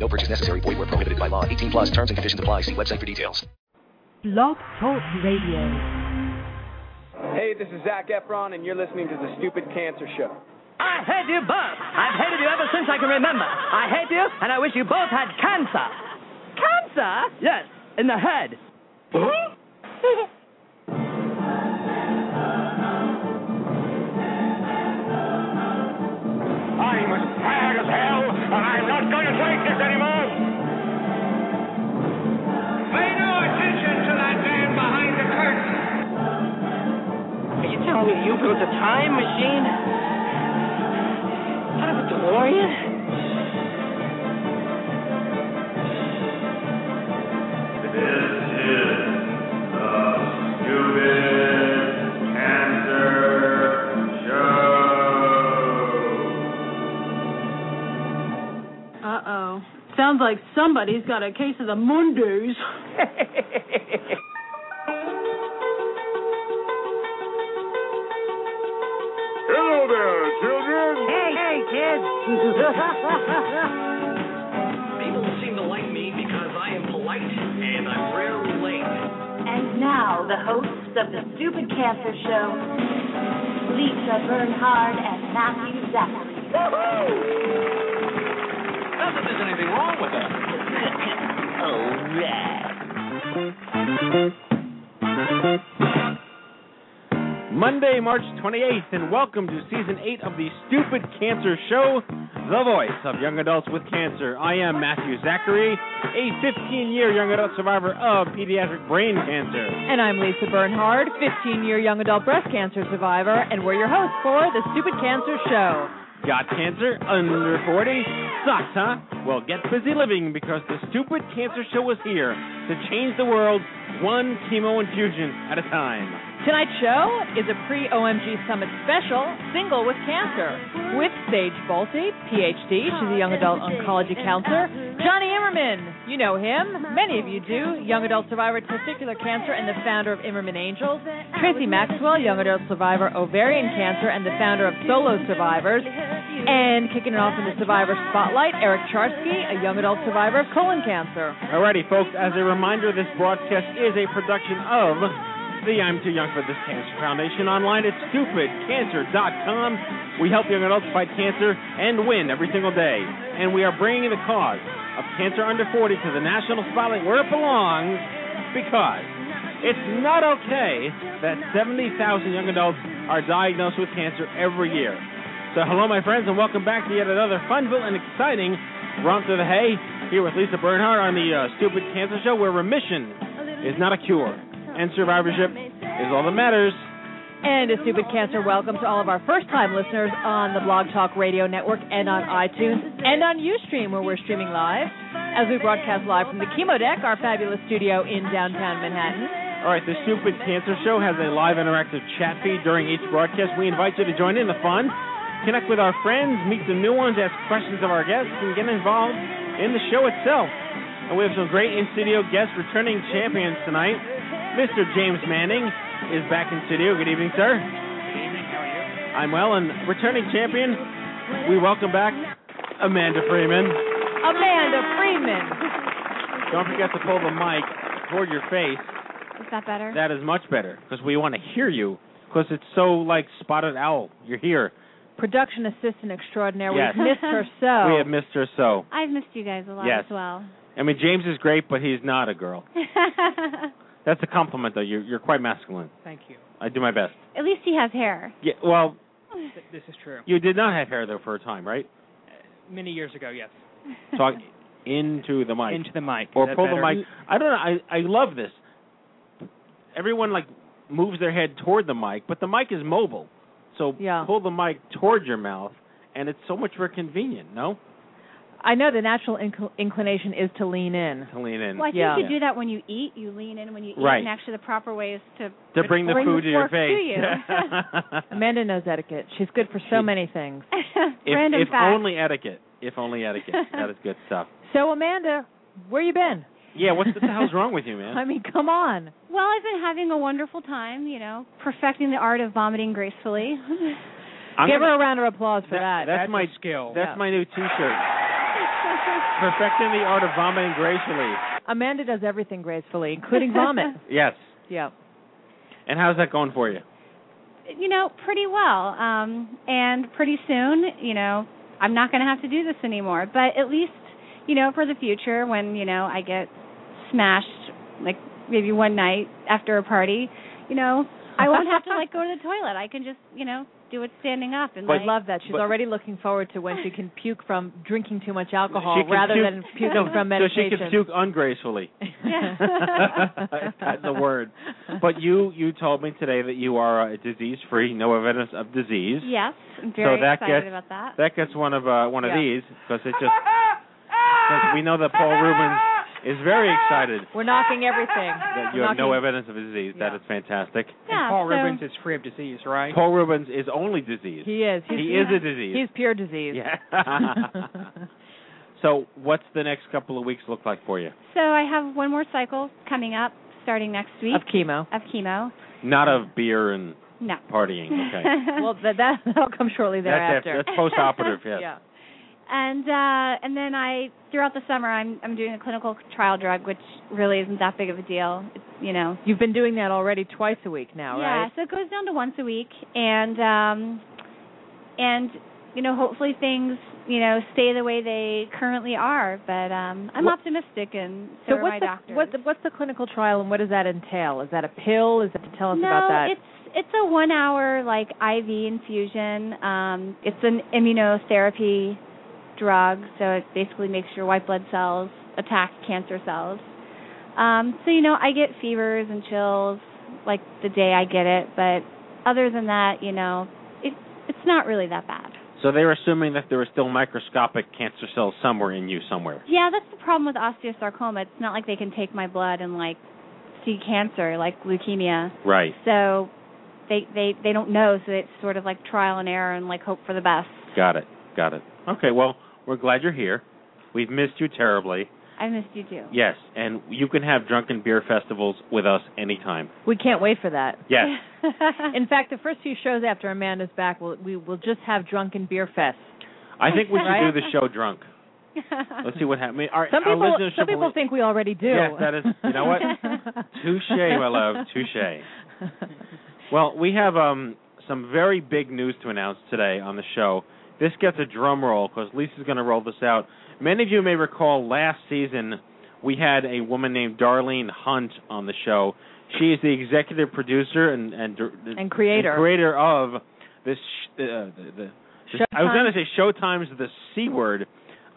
No purchase necessary. Void where prohibited by law. 18 plus terms and conditions apply. See website for details. Blog Talk Radio. Hey, this is Zac Efron, and you're listening to the Stupid Cancer Show. I hate you both. I've hated you ever since I can remember. I hate you, and I wish you both had cancer. Cancer? Yes, in the head. I'm as tired as hell, and I'm not going to take this anymore. Pay no attention to that man behind the curtain. Are you telling me you built a time machine? Out of a DeLorean? This Sounds like somebody's got a case of the Mondays. Hello there, children. Hey, hey, kids. People seem to like me because I am polite and I'm rarely late. And now, the hosts of the Stupid Cancer Show, Lisa Bernhard and Matthew Zachary. Not that there's anything wrong with that. Monday, March 28th, and welcome to season 8 of the Stupid Cancer Show, the voice of young adults with cancer. I am Matthew Zachary, a 15 year young adult survivor of pediatric brain cancer. And I'm Lisa Bernhard, 15 year young adult breast cancer survivor, and we're your hosts for the Stupid Cancer Show. Got cancer? Under 40? Sucks, huh? Well, get busy living because the Stupid Cancer Show is here to change the world one chemo infusion at a time. Tonight's show is a pre OMG Summit special, Single with Cancer, with Sage Bolte, PhD. She's a young adult oncology counselor. Jonny Imerman, you know him. Many of you do. Young adult survivor of testicular cancer and the founder of Imerman Angels. Tracy Maxwell, young adult survivor ovarian cancer and the founder of Solo Survivors. And kicking it off in the survivor spotlight, Eric Charsky, a young adult survivor of colon cancer. Alrighty, folks, as a reminder, this broadcast is a production of the I'm Too Young for This Cancer Foundation online at stupidcancer.com. We help young adults fight cancer and win every single day. And we are bringing the cause of cancer under 40 to the national spotlight where it belongs because it's not okay that 70,000 young adults are diagnosed with cancer every year. So, hello, my friends, and welcome back to yet another fun-filled and exciting romp through the hay here with Lisa Bernhard on the uh, Stupid Cancer Show, where remission is not a cure and survivorship is all that matters. And a stupid cancer welcome to all of our first time listeners on the Blog Talk Radio Network and on iTunes and on Ustream where we're streaming live as we broadcast live from the Chemo Deck, our fabulous studio in downtown Manhattan. All right, the Stupid Cancer Show has a live interactive chat feed during each broadcast. We invite you to join in the fun, connect with our friends, meet some new ones, ask questions of our guests, and get involved in the show itself. And we have some great in studio guests, returning champions tonight. Mr. James Manning is back in studio. Good evening, sir. Good evening, how are you? I'm well, and returning champion, we welcome back Amanda Freeman. Amanda Freeman. Don't forget to pull the mic toward your face. Is that better? That is much better because we want to hear you because it's so like spotted owl. You're here. Production assistant extraordinaire. Yes. We've missed her so. We have missed her so. I've missed you guys a lot Yes. as well. I mean, James is great, but he's not a girl. That's a compliment, though. You're, you're quite masculine. Thank you. I do my best. At least he has hair. Yeah. Well, Th- This is true. you did not have hair though for a time, right? Uh, many years ago, yes. Talk into the mic. Into the mic. Or pull better? the mic. I don't know. I I love this. Everyone like moves their head toward the mic, but the mic is mobile. So Yeah. pull the mic toward your mouth, and it's so much more convenient. No. I know the natural inc- inclination is to lean in. To lean in. Well, I think Yeah. you do that when you eat. You lean in when you eat, Right. and actually the proper way is to to bring the bring food the to your fork to face. you. Amanda knows etiquette. She's good for so She- many things. if Random if fact. only etiquette. If only etiquette. that is good stuff. So Amanda, where you been? Yeah, what the hell's wrong with you, man? I mean, come on. Well, I've been having a wonderful time. You know, perfecting the art of vomiting gracefully. I'm Give gonna- her a round of applause for that. That's, That's my skill. That's Yeah. my new T-shirt. Perfecting the art of vomiting gracefully. Amanda does everything gracefully, including vomit. Yes. yeah. And how's that going for you? you know, pretty well. Um, and pretty soon, you know, I'm not going to have to do this anymore. But at least, you know, for the future, when you know I get smashed, like maybe one night after a party, you know, I won't have to like go to the toilet. I can just, you know, do it standing up and I like. love that. She's but- already looking forward to when she can puke from drinking too much alcohol rather puke- than puking no, from So medication. she can puke ungracefully. Yeah. That's the word. But you you told me today that you are uh, disease free, no evidence of disease. Yes, I'm very so that excited gets about that. that gets one of uh, one of Yeah. these because it just because we know that Paul Reubens is very excited We're knocking everything. that you We're have no evidence of disease. That Yeah. is fantastic. yeah, Paul so, Reubens is free of disease, right? Paul Reubens is only disease. He is. He's, He is a disease. He's pure disease. Yeah. so, what's the next couple of weeks look like for you? So I have one more cycle coming up, starting next week of chemo. of chemo. Not of beer and No. partying. Okay. Well, that that that'll come shortly that's thereafter. after, that's post-operative. Yes. Yeah. And uh and then I throughout the summer I'm I'm doing a clinical trial drug which really isn't that big of a deal. It's, you know. You've been doing that already twice a week now, yeah, right? Yeah, so it goes down to once a week and um and you know hopefully things you know stay the way they currently are but um I'm optimistic and so, So are what's my the doctors. what the, what's the clinical trial and what does that entail? Is that a pill? Is that to tell us no, about that? it's it's a one hour like IV infusion. Um, it's an immunotherapy drug, so it basically makes your white blood cells attack cancer cells. Um, so you know, I get fevers and chills like the day I get it, but other than that, you know, it it's not really that bad. So they're assuming that there are still microscopic cancer cells somewhere in you somewhere. Yeah, that's the problem with osteosarcoma. It's not like they can take my blood and like see cancer like leukemia. Right. So they they they don't know, so it's sort of like trial and error and like hope for the best. Got it. Got it. Okay. Well, we're glad you're here. We've missed you terribly. I missed you too. Yes, and you can have drunken beer festivals with us anytime. we can't wait for that. Yes. In fact, the first few shows after Amanda's back, we'll, we will just have drunken beer fest. I think we should Right? do the show drunk. Let's see what happens. Our, Some people, some people believe- think we already do. Yes, that is. You know what? Touche, my love. Touche. Well, we have um, some very big news to announce today on the show. This gets a drum roll because Lisa's going to roll this out. Many of you may recall last season we had a woman named Darlene Hunt on the show. She is the executive producer and and, And creator. and creator of this. Sh- uh, the, the, the, I was going to say Showtime's The C Word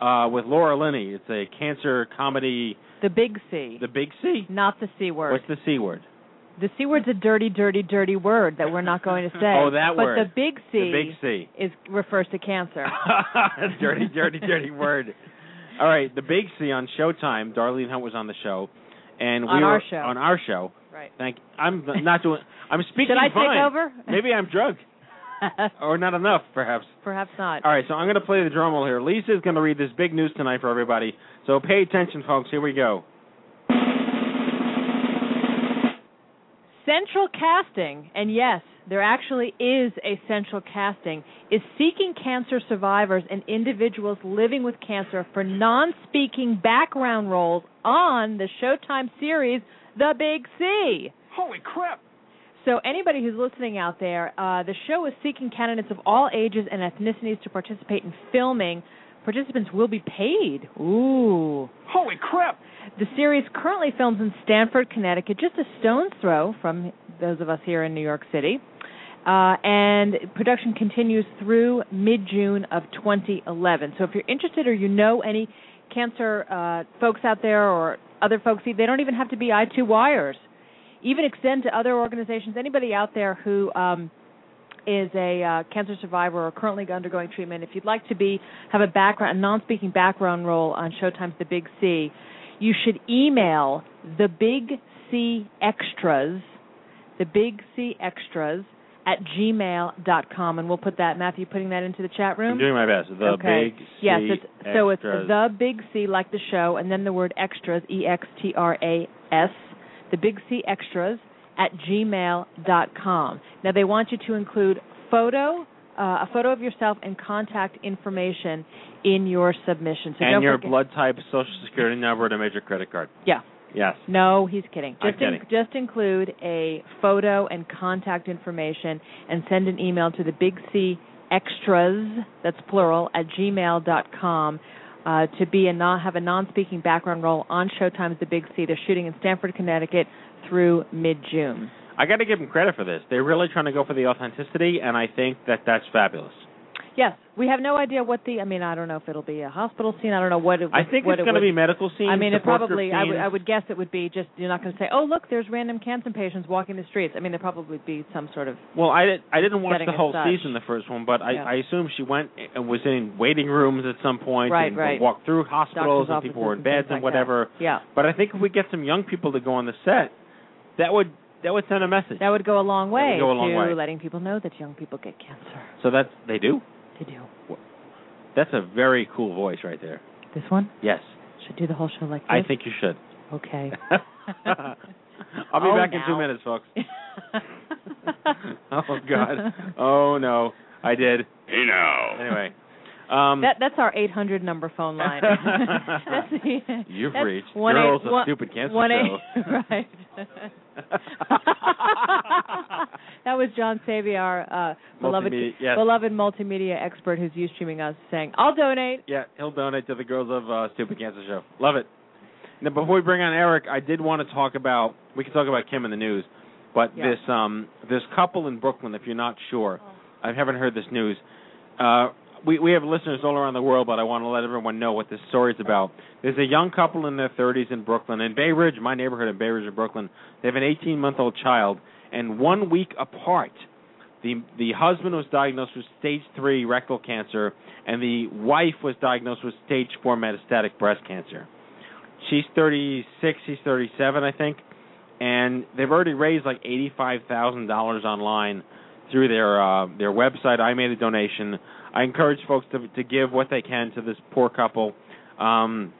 uh, with Laura Linney. It's a cancer comedy. The big C, The Big C. not the C word. What's the C word? The C word's a dirty, dirty, dirty word that we're not going to say. Oh, that but word. the big C The Big C. is refers to cancer. dirty, dirty, dirty word. All right, the Big C on Showtime. Darlene Hunt was on the show, and we On were our show. on our show. Right. Thank. I'm not doing. I'm speaking Should I take over? Maybe I'm drunk, or not enough, perhaps. Perhaps not. All right, so I'm going to play the drum roll here. Lisa's going to read this big news tonight for everybody. So pay attention, folks. Here we go. Central casting, and yes, there actually is a central casting, is seeking cancer survivors and individuals living with cancer for non speaking background roles on the Showtime series The Big C. Holy crap! So, anybody who's listening out there, uh, the show is seeking candidates of all ages and ethnicities to participate in filming. Participants will be paid. Ooh. Holy crap! The series currently films in Stamford, Connecticut, just a stone's throw from those of us here in New York City. Uh, and production continues through mid June of 2011. So if you're interested or you know any cancer uh, folks out there or other folks, they don't even have to be I2 wires. Even extend to other organizations, anybody out there who um, is a uh, cancer survivor or currently undergoing treatment, if you'd like to be have a background, a non-speaking background role on Showtime's The Big C, you should email the Big C Extras, the Big C Extras at gmail.com, and we'll put that. Matthew, putting that into the chat room. I'm doing my best. The okay. big C yes, it's, so it's the Big C, like the show, and then the word extras, E X T R A S, the Big C Extras at gmail.com. Now they want you to include photo, uh, a photo of yourself, and contact information in your submission. So and your forget- blood type, social security number, and a major credit card. Yeah. Yes. No, he's kidding. Just in- kidding. just include a photo and contact information and send an email to the Big C Extras, that's plural, at gmail.com uh, to be and non, have a non-speaking background role on Showtime's The Big C. They're shooting in Stamford, Connecticut through mid-June. I got to give them credit for this. They're really trying to go for the authenticity, and I think that that's fabulous. Yes, we have no idea what the. I mean, I don't know if it'll be a hospital scene. I don't know what. It, I think what it's it going to would- be medical scenes. I mean, it probably. I would. I would guess it would be just. You're not going to say, "Oh, look, there's random cancer patients walking the streets." I mean, there probably would be some sort of. Well, I did, I didn't watch the whole season, the first one, but I, Yeah. I assume she went and was in waiting rooms at some point Right, and right. walked through hospitals Doctor's and people were in beds and like that. whatever. Yeah. But I think if we get some young people to go on the set, that would that would send a message. That would go a long way would go a long to way. letting people know that young people get cancer. So that's they do. They do. That's a very cool voice right there. This one Yes, should do the whole show like this. I think you should. Okay. I'll be Oh, back in two oh, minutes, folks. oh God. Oh no, I did. Hey now. Anyway, um, that that's our 800 number phone line. that's the, You've that's reached one Girls eight, of one, Stupid Cancer one Eight, right. that was John Saviar, uh, beloved Multimedia, yes. beloved multimedia expert who's you streaming us, saying, "I'll donate." Yeah, he'll donate to the Girls of uh, Stupid Cancer Show. Love it. Now, before we bring on Eric, I did want to talk about. We can talk about Kim in the news, but Yeah. this um this couple in Brooklyn. If you're not sure, I haven't heard this news. Uh, we we have listeners all around the world, but I want to let everyone know what this story's about. There's a young couple in their 30s in Brooklyn, in Bay Ridge, my neighborhood in Bay Ridge, in Brooklyn. They have an 18 month old child, and one week apart, the the husband was diagnosed with stage three rectal cancer, and the wife was diagnosed with stage four metastatic breast cancer. She's 36, he's 37, I think, and they've already raised like eighty-five thousand dollars online through their uh, their website. I made a donation. I encourage folks to to give what they can to this poor couple. Um,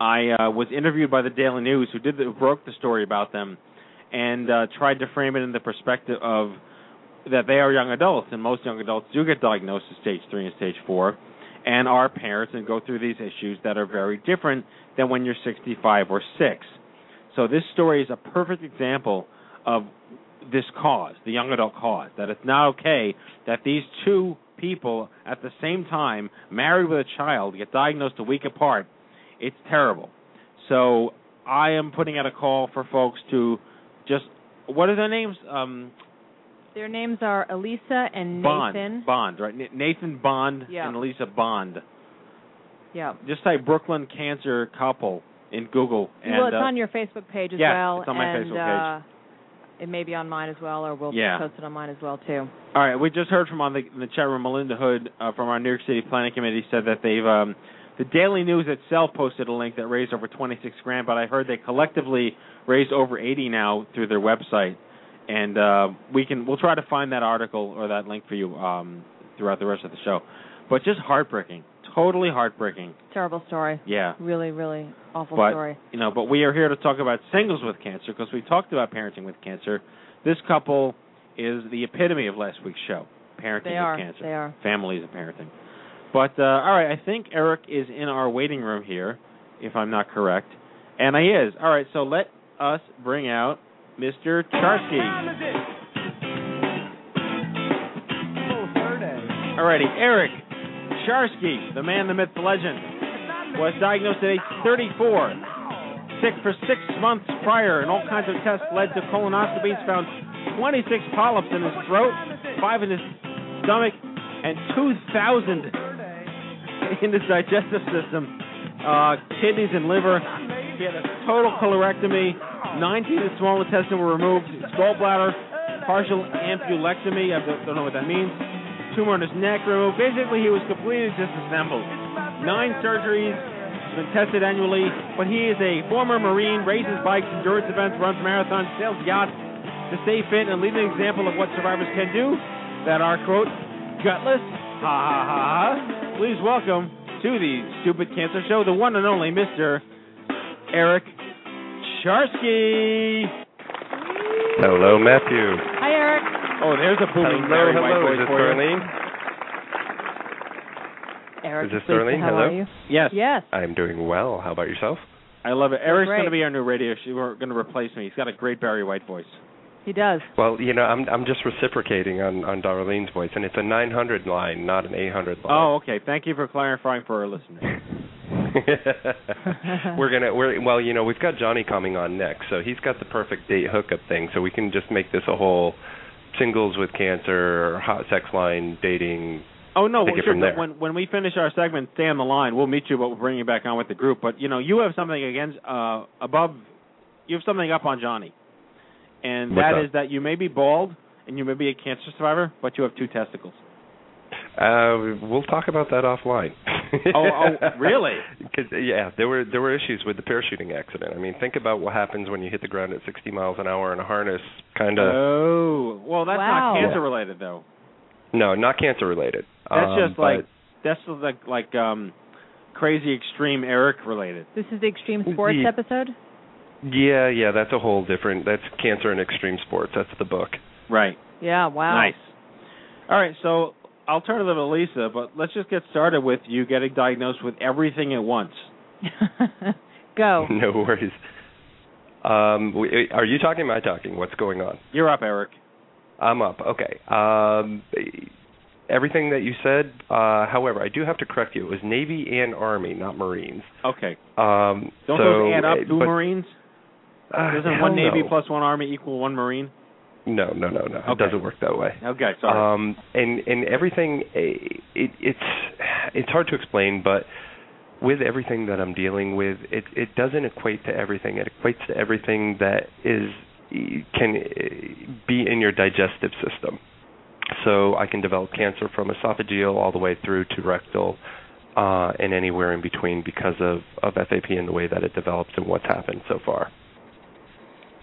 I uh, was interviewed by the Daily News, who did the, who broke the story about them, and uh, tried to frame it in the perspective of that they are young adults, and most young adults do get diagnosed with stage three and stage four, and are parents and go through these issues that are very different than when you're 65 or six. So this story is a perfect example of this cause, the young adult cause, that it's not okay that these two people at the same time, married with a child, get diagnosed a week apart. It's terrible. So I am putting out a call for folks to just what are their names? Um, Their names are Elisa and Bond. Nathan. Bond, right? Nathan Bond Yeah. and Elisa Bond. Yeah. Just type Brooklyn cancer couple in Google. And, well, it's uh, on your Facebook page as yeah, well, it's on my and Facebook uh, it may be on mine as well, or we'll Yeah. post it on mine as well too. All right, we just heard from on the, in the chat room Melinda Hood uh, from our New York City Planning Committee said that they've um, the Daily News itself posted a link that raised over 26 grand, but I heard they collectively raised over 80 now through their website, and uh, we can we'll try to find that article or that link for you um, throughout the rest of the show. But just heartbreaking, totally heartbreaking. Terrible story. Yeah. Really, really awful but story. you know, but we are here to talk about singles with cancer because we talked about parenting with cancer. This couple is the epitome of last week's show, parenting They with are. cancer. They are. Families and parenting. But uh, all right, I think Eric is in our waiting room here, if I'm not correct, and he is. All right, so let us bring out Mr. Charsky. Alrighty, Eric Charsky, the man, the myth, the legend, was diagnosed at age 34, sick for six months prior, and all kinds of tests led to colonoscopies. Found 26 polyps in his throat, five in his stomach, and 2,000 in his digestive system, uh, kidneys and liver. He had a total colorectomy. 19 of the small intestine were removed. His gallbladder, partial ampullectomy. I don't know what that means. Tumor in his neck removed. Basically, he was completely disassembled. Nine surgeries. Been tested annually, but he is a former Marine, races bikes, endurance events, runs marathons, sails yachts to stay fit and lead an example of what survivors can do that are, quote, gutless. Ha ha ha ha. Please welcome to the Stupid Cancer Show, the one and only Mr. Eric Charsky. Hello, Matthew. Hi, Eric. Oh, there's a booming hello, very hello. white voice Is this for you. Darlene? Eric, Is this Lisa, Darlene? How Hello? are you? Yes. Yes. I'm doing well. How about yourself? I love it. Eric's going to be our new radio. She, we're going to replace me. He's got a great Barry White voice. He does. Well, you know, I'm I'm just reciprocating on on Darlene's voice, and it's a 900 line, not an 800 line. Oh, okay. Thank you for clarifying for our listeners. we're gonna we're well, you know, we've got Jonny coming on next, so he's got the perfect date hookup thing, so we can just make this a whole singles with cancer, hot sex line dating. Oh no, it sure, when when we finish our segment, stay on the line. We'll meet you, but we'll bring you back on with the group. But you know, you have something against uh above. You have something up on Jonny, and What's that up? is that you may be bald and you may be a cancer survivor, but you have two testicles. Uh, we'll talk about that offline. Oh, oh, really? 'Cause, yeah, there were there were issues with the parachuting accident. I mean, think about what happens when you hit the ground at 60 miles an hour in a harness. Kind of. Oh, well, that's Wow. not cancer related though. no, not cancer related. That's Um, just like that's just like like um crazy extreme Eric related. This is the Extreme Sports The- episode. Yeah, yeah, that's a whole different. That's cancer and extreme sports. That's the book. Right. Yeah. Wow. Nice. All right, so I'll turn it over to Lisa, but let's just get started with you getting diagnosed with everything at once. Go. no worries. Um, are you talking? Am I talking? What's going on? You're up, Eric. I'm up. Okay. Um, everything that you said. Uh, however, I do have to correct you. It was Navy and Army, not Marines. Okay. Um, Don't so, those add up to Marines? Uh, Doesn't one Navy no. plus one Army equal one Marine? No, no, no, no. It doesn't work that way. Okay, sorry. Um, and and everything, eh, it, it's it's hard to explain, but with everything that I'm dealing with, it it doesn't equate to everything. It equates to everything that is can eh, be in your digestive system. So I can develop cancer from esophageal all the way through to rectal, uh, and anywhere in between because of of FAP and the way that it develops and what's happened so far.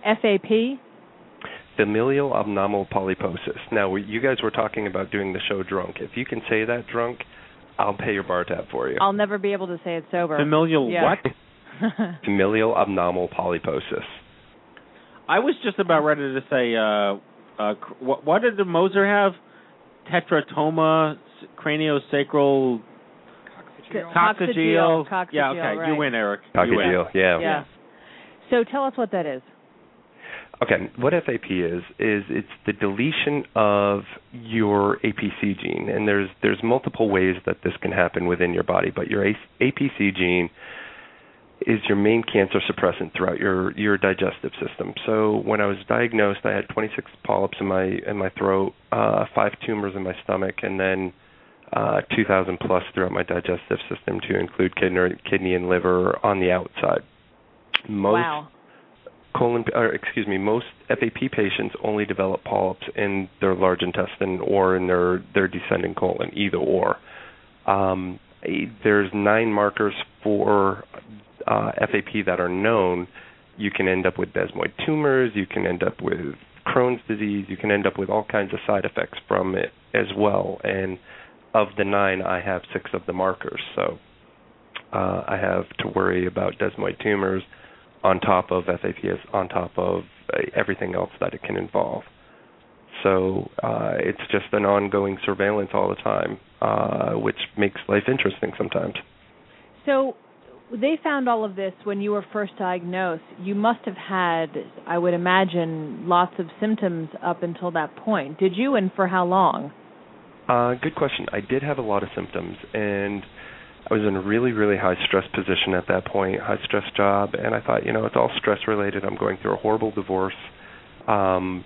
FAP. Familial abnormal polyposis. Now, you guys were talking about doing the show drunk. If you can say that drunk, I'll pay your bar tab for you. I'll never be able to say it sober. Familial Yeah. what? Familial abnormal polyposis. I was just about ready to say uh uh what what did the Moser have? Tetratoma craniosacral coccygeal. Coccygeal, yeah, okay. right. You win, Eric. You win. Coccygeal, yeah. Yeah. So tell us what that is. Okay, what FAP is is it's the deletion of your APC gene, and there's there's multiple ways that this can happen within your body, but your APC gene is your main cancer suppressant throughout your your digestive system. So when I was diagnosed, I had 26 polyps in my in my throat, uh, five tumors in my stomach, and then uh, 2,000 plus throughout my digestive system, to include kidney, kidney and liver on the outside. Most wow. Colon or excuse me most FAP patients only develop polyps in their large intestine or in their their descending colon either or. Um, there's nine markers for uh, FAP that are known. You can end up with desmoid tumors you can end up with Crohn's disease you can end up with all kinds of side effects from it as well. And of the nine I have six of the markers. So uh, I have to worry about desmoid tumors on top of FAPS, on top of uh, everything else that it can involve. So uh, it's just an ongoing surveillance all the time, uh, which makes life interesting sometimes. So they found all of this when you were first diagnosed. You must have had, I would imagine, lots of symptoms up until that point. Did you, and for how long? Uh, good question. I did have a lot of symptoms, and I was in a really, really high stress position at that point, high stress job, and I thought, you know, it's all stress related. I'm going through a horrible divorce. Um,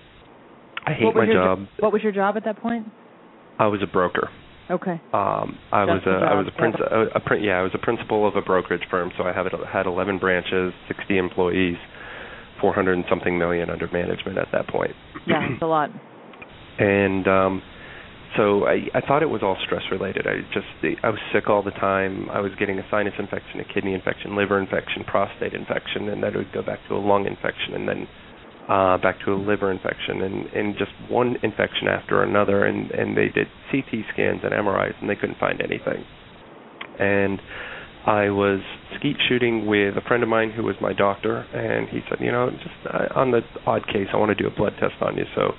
I hate my job. jo- what was your job at that point? I was a broker. Okay. Um, I was That's a I was a job. princ- a, a prin- yeah I was a principal of a brokerage firm, so I have had 11 branches, 60 employees, 400 and something million under management at that point. Yeah, it's a lot. and um, so I, I thought it was all stress related. I just I was sick all the time. I was getting a sinus infection, a kidney infection, liver infection, prostate infection, and then it would go back to a lung infection, and then uh, back to a liver infection, and and just one infection after another. And and they did CT scans and MRIs, and they couldn't find anything. And I was skeet shooting with a friend of mine who was my doctor, and he said, you know, just uh, on the odd case, I want to do a blood test on you. So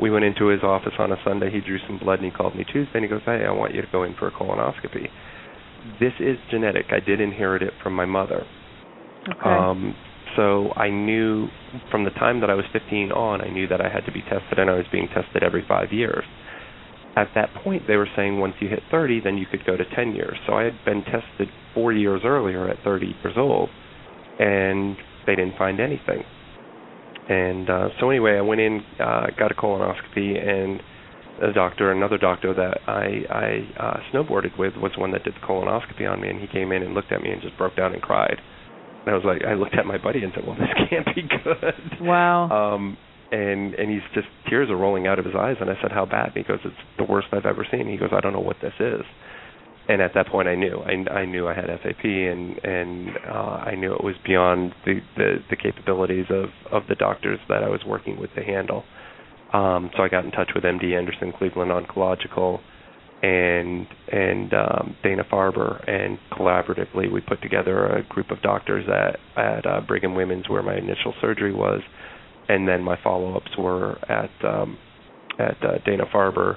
we went into his office on a Sunday. He drew some blood, and he called me Tuesday, and he goes, hey, I want you to go in for a colonoscopy. This is genetic. I did inherit it from my mother. Okay. Um, so I knew from the time that I was 15 on, I knew that I had to be tested, and I was being tested every five years. At that point, they were saying once you hit 30, then you could go to 10 years. So I had been tested four years earlier at 30 years old, and they didn't find anything. And uh, so anyway, I went in, uh, got a colonoscopy, and a doctor, another doctor that I I uh, snowboarded with, was one that did the colonoscopy on me, and he came in and looked at me and just broke down and cried. And I was like, I looked at my buddy and said, "Well, this can't be good." Wow. Um, and and he's just tears are rolling out of his eyes, and I said, "How bad?" And he goes, "It's the worst I've ever seen." He goes, "I don't know what this is." And at that point, I knew. I, I knew I had FAP, and and uh, I knew it was beyond the, the the capabilities of of the doctors that I was working with to handle. Um, so I got in touch with MD Anderson Cleveland Oncological and and um, Dana Farber, and collaboratively we put together a group of doctors at at uh, Brigham Women's where my initial surgery was, and then my follow-ups were at um, at uh, Dana Farber,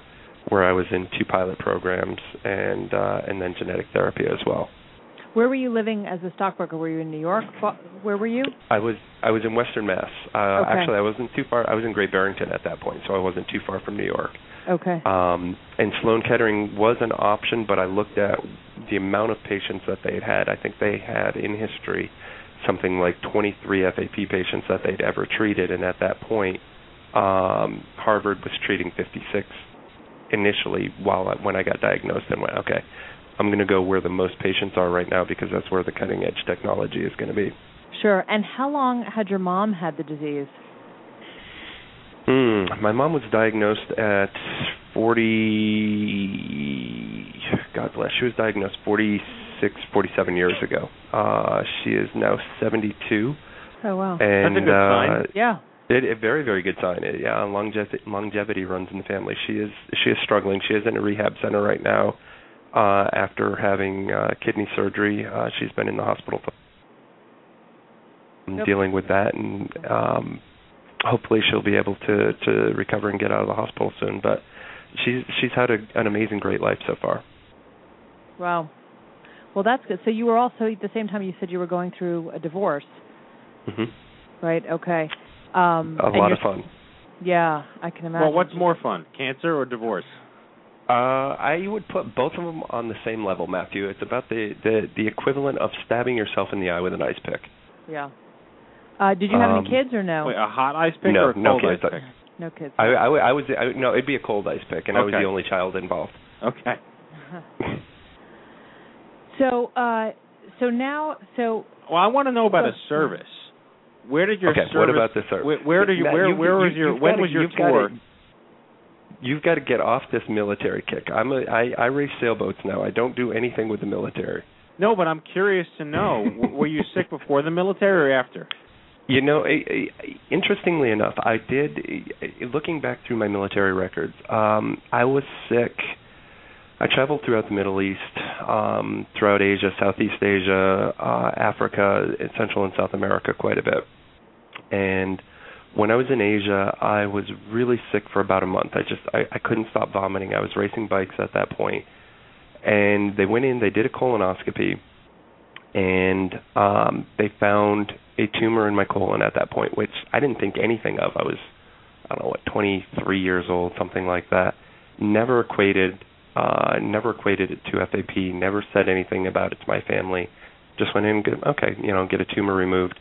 where I was in two pilot programs, and uh, and then genetic therapy as well. Where were you living as a stockbroker? Were you in New York? Where were you? I was I was in Western Mass. Uh, Okay. Actually, I wasn't too far. I was in Great Barrington at that point, so I wasn't too far from New York. Okay. Um, and Sloan Kettering was an option, but I looked at the amount of patients that they had had. I think they had in history something like 23 FAP patients that they'd ever treated, and at that point, um, Harvard was treating 56 initially. While I, when I got diagnosed, and went, okay, I'm going to go where the most patients are right now because that's where the cutting edge technology is going to be. Sure. And how long had your mom had the disease? Hmm. My mom was diagnosed at 40. God bless. She was diagnosed 46, 47 years ago. Uh, she is now 72. Oh wow. And, That's a good uh, sign. Yeah. It, a very, very good sign. It, yeah, longevity, longevity runs in the family. She is she is struggling. She is in a rehab center right now uh, after having uh, kidney surgery. Uh, she's been in the hospital for Yep. dealing with that, and um, hopefully she'll be able to to recover and get out of the hospital soon. But she's she's had a, an amazing, great life so far. Wow. Well, that's good. So you were also at the same time you said you were going through a divorce, hmm right? Okay. Um, A lot of fun. Yeah, I can imagine. Well, what's more fun, cancer or divorce? Uh, I would put both of them on the same level, Matthew. It's about the, the the equivalent of stabbing yourself in the eye with an ice pick. Yeah. Uh, did you have Um, any kids or no? Wait, a hot ice pick no, or a cold no kids. ice pick? No kids. I, I, would- I would I, would- no, it'd be a cold ice pick, and I was the only child involved. Okay. So, uh, so now, so Well, I want to know about a service. Where did your okay, service? what about service? Where, where did you? Where you- where you- was your? When gotta- was your you've gotta- You've got to get off this military kick. I'm a I, I race sailboats now. I don't do anything with the military. No, but I'm curious to know. were you sick before the military or after? You know, interestingly enough, I did. Looking back through my military records, um, I was sick. I traveled throughout the Middle East, um, throughout Asia, Southeast Asia, uh, Africa, Central and South America quite a bit. And when I was in Asia, I was really sick for about a month. I just I, I couldn't stop vomiting. I was racing bikes at that point, and they went in. They did a colonoscopy, and um, they found a tumor in my colon at that point, which I didn't think anything of. I was I don't know what 23 years old, something like that. Never equated uh, never equated it to FAP. Never said anything about it to my family. Just went in, okay, you know, get a tumor removed.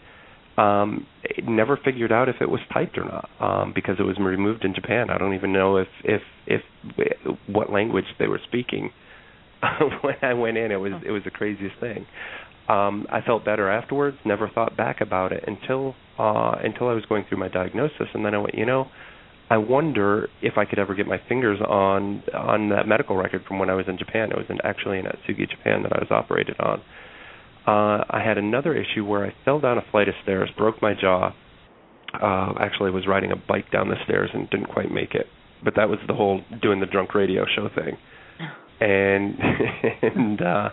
Um, never figured out if it was typed or not um, because it was removed in Japan. I don't even know if if if what language they were speaking when I went in. It was it was the craziest thing. Um, I felt better afterwards. Never thought back about it until uh, until I was going through my diagnosis, and then I went, you know, I wonder if I could ever get my fingers on on that medical record from when I was in Japan. It was in, actually in Atsugi, Japan, that I was operated on. Uh, I had another issue where I fell down a flight of stairs, broke my jaw. Uh, actually, I was riding a bike down the stairs and didn't quite make it. But that was the whole doing the drunk radio show thing. And and uh,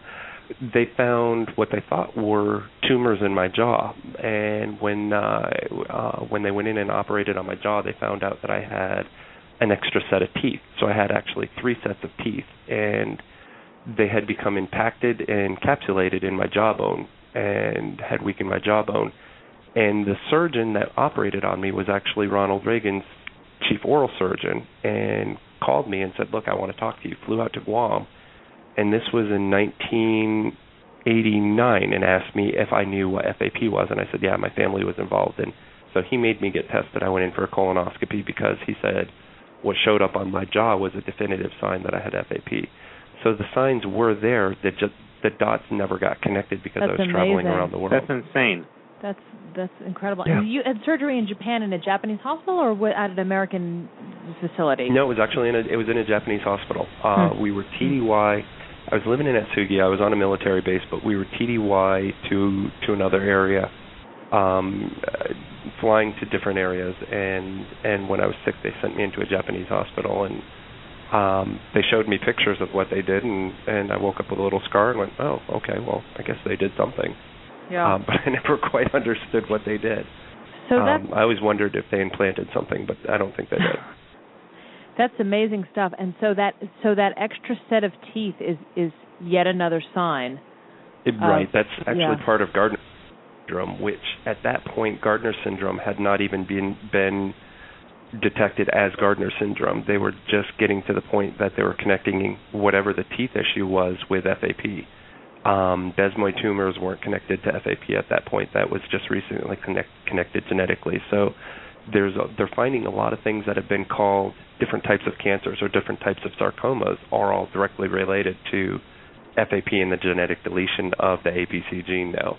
they found what they thought were tumors in my jaw. And when uh, uh, when they went in and operated on my jaw, they found out that I had an extra set of teeth. So I had actually three sets of teeth, and they had become impacted and encapsulated in my jawbone and had weakened my jawbone. And the surgeon that operated on me was actually Ronald Reagan's chief oral surgeon, and called me and said, "Look, I want to talk to you." Flew out to Guam. And this was in 1989 and asked me if I knew what FAP was. And I said yeah my family was involved. And so he made me get tested. I went in for a colonoscopy because he said what showed up on my jaw was a definitive sign that I had FAP so the signs were there that just the dots never got connected because That's I was traveling around the world That's insane. That's that's incredible. Yeah. And you had surgery in Japan in a Japanese hospital or wa- at an American facility? No, it was actually in a it was in a Japanese hospital. Uh Hmm. we were TDY I was living in Atsugi. I was on a military base, but we were TDY to to another area, um, uh, flying to different areas. And and when I was sick, they sent me into a Japanese hospital, and um, they showed me pictures of what they did, and and I woke up with a little scar and went, oh, okay, well, I guess they did something. Yeah. Um, but I never quite understood what they did. so um, I always wondered if they implanted something, but I don't think they did. that's amazing stuff. And so that so that extra set of teeth is is yet another sign. It, right. That's actually yeah. part of Gardner syndrome, which at that point Gardner syndrome had not even been been detected as Gardner syndrome. They were just getting to the point that they were connecting whatever the teeth issue was with FAP. Um, desmoid tumors weren't connected to FAP at that point. That was just recently connect, connected genetically. So there's a, they're finding a lot of things that have been called different types of cancers or different types of sarcomas are all directly related to FAP and the genetic deletion of the APC gene now.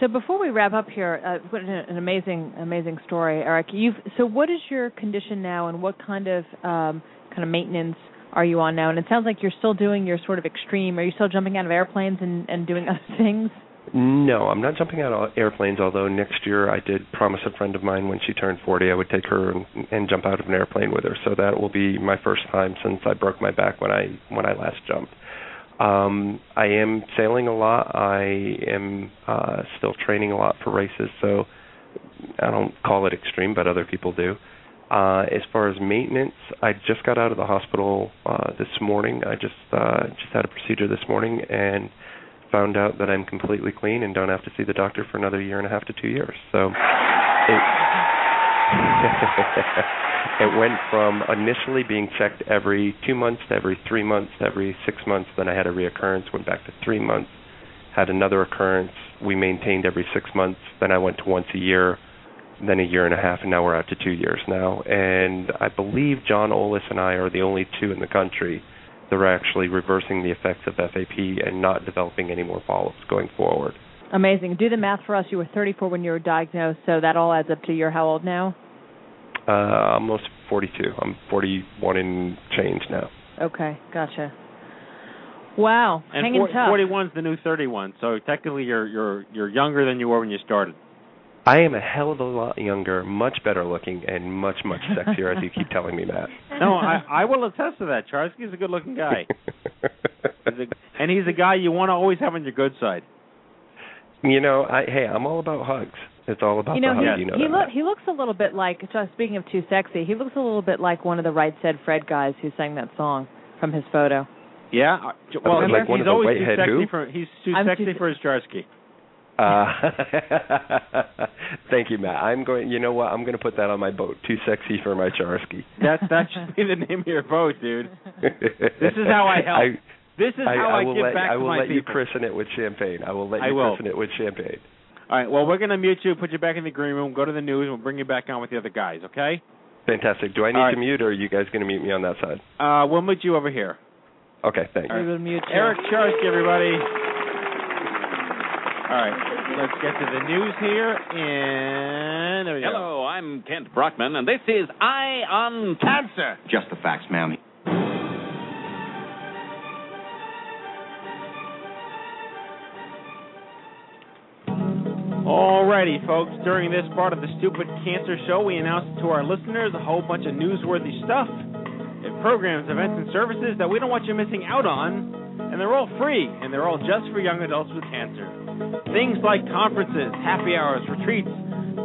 So before we wrap up here, uh, what an, amazing, amazing story, Eric. You've so what is your condition now, and what kind of um, kind of maintenance are you on now? And it sounds like you're still doing your sort of extreme. Are you still jumping out of airplanes and, and doing other things? No, I'm not jumping out of airplanes. Although next year I did promise a friend of mine when she turned 40 I would take her and, and jump out of an airplane with her. So that will be my first time since I broke my back when I when I last jumped. Um, I am sailing a lot. I am uh, still training a lot for races. So I don't call it extreme, but other people do. Uh, as far as maintenance, I just got out of the hospital uh, this morning. I just uh, just had a procedure this morning and found out that I'm completely clean and don't have to see the doctor for another year and a half to two years. So it, it went from initially being checked every two months to every three months to every six months. Then I had a reoccurrence, went back to three months, had another occurrence. We maintained every six months. Then I went to once a year, then a year and a half, and now we're out to two years now. And I believe John Olis and I are the only two in the country that are actually reversing the effects of FAP and not developing any more polyps going forward. Amazing. Do the math for us. You were 34 when you were diagnosed, so that all adds up to you're how old now? Uh, almost 42. I'm 41 and change now. Okay, gotcha. Wow, And hanging four- tough. 41's the new 31, so technically you're you're you're younger than you were when you started. I am a hell of a lot younger, much better looking, and much much sexier, as you keep telling me, that. No, I I will attest to that. Charsky's a good-looking guy, he's a, and he's a guy you want to always have on your good side. You know, I hey, I'm all about hugs. It's all about you know, the he. You know he that. look he looks a little bit like. so Speaking of too sexy, he looks a little bit like one of the Right Said Fred guys who sang that song from his photo. Yeah. uh, j- Well, Like he's, he's always too sexy who? for he's too I'm sexy too- for his Charsky. Uh, thank you, Matt. I'm going. You know what? I'm going to put that on my boat. Too sexy for my Charsky. That that should be the name of your boat, dude. This is how I help. this is how I, will give let, back I to will my let you christen it with champagne. I will let I you will. christen it with champagne. All right. Well, we're going to mute you, put you back in the green room, go to the news, and we'll bring you back on with the other guys. Okay? Fantastic. Do I need All right. to mute, or are you guys going to mute me on that side? Uh, we'll mute you over here. Okay, thanks. We will mute you. Eric Charsky, everybody. All right, let's get to the news here. And there we go. Hello, I'm Kent Brockman, and this is Eye on Cancer. Just the facts, ma'am. Alrighty, folks. During this part of the Stupid Cancer Show, we announce to our listeners a whole bunch of newsworthy stuff, and programs, events, and services that we don't want you missing out on. And they're all free, and they're all just for young adults with cancer. Things like conferences, happy hours, retreats,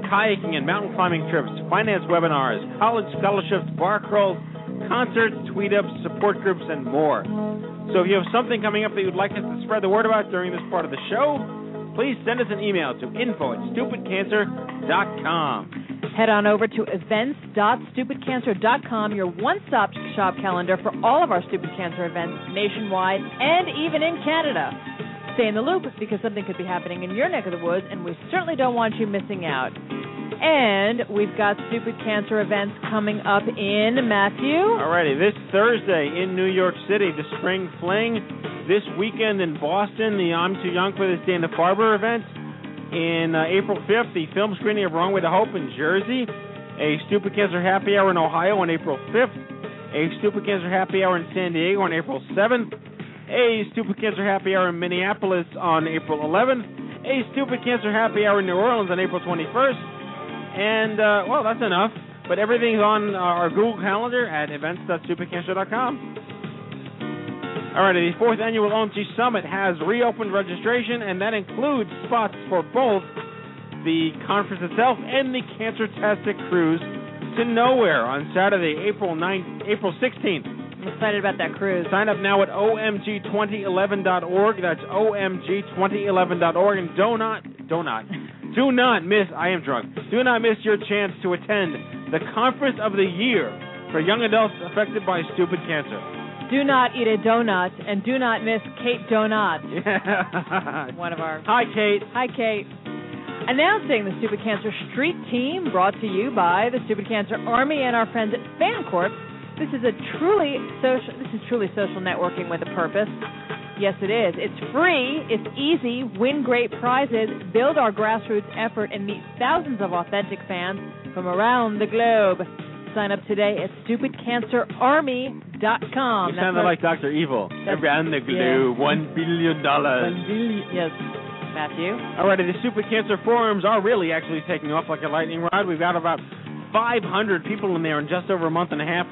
kayaking and mountain climbing trips, finance webinars, college scholarships, bar crawls, concerts, tweet ups, support groups, and more. So if you have something coming up that you'd like us to spread the word about during this part of the show, please send us an email to info at stupidcancer.com. Head on over to events.stupidcancer.com, your one stop shop calendar for all of our Stupid Cancer events nationwide and even in Canada. Stay in the loop because something could be happening in your neck of the woods, and we certainly don't want you missing out. And we've got Stupid Cancer events coming up in Matthew. Alrighty, this Thursday in New York City, the Spring Fling. This weekend in Boston, the I'm Too Young for This Dana Farber event. In uh, April 5th, the film screening of Wrong Way to Hope in Jersey. A Stupid Cancer Happy Hour in Ohio on April 5th. A Stupid Cancer Happy Hour in San Diego on April 7th. A Stupid Cancer Happy Hour in Minneapolis on April 11th. A Stupid Cancer Happy Hour in New Orleans on April 21st. And, uh, well, that's enough. But everything's on our Google Calendar at events.stupidcancer.com. Alrighty, the fourth annual OMG Summit has reopened registration, and that includes spots for both the conference itself and the Cancer Tastic Cruise to Nowhere on Saturday, April 9th, April 16th. I'm excited about that cruise. Sign up now at omg2011.org. That's omg2011.org, and do not, do not, do not miss. I am drunk. Do not miss your chance to attend the conference of the year for young adults affected by stupid cancer. Do not eat a donut, and do not miss Kate Donut. One of our. Hi, Kate. Hi, Kate. Announcing the Stupid Cancer Street Team, brought to you by the Stupid Cancer Army and our friends at FanCorp. This is a truly social. This is truly social networking with a purpose. Yes, it is. It's free. It's easy. Win great prizes. Build our grassroots effort and meet thousands of authentic fans from around the globe. Sign up today at stupidcancerarmy.com. You sounded like Dr. Evil. Around the globe, one billion dollars. One billion. Yes, Matthew. Alrighty, the Stupid Cancer forums are really actually taking off like a lightning rod. We've got about 500 people in there in just over a month and a half.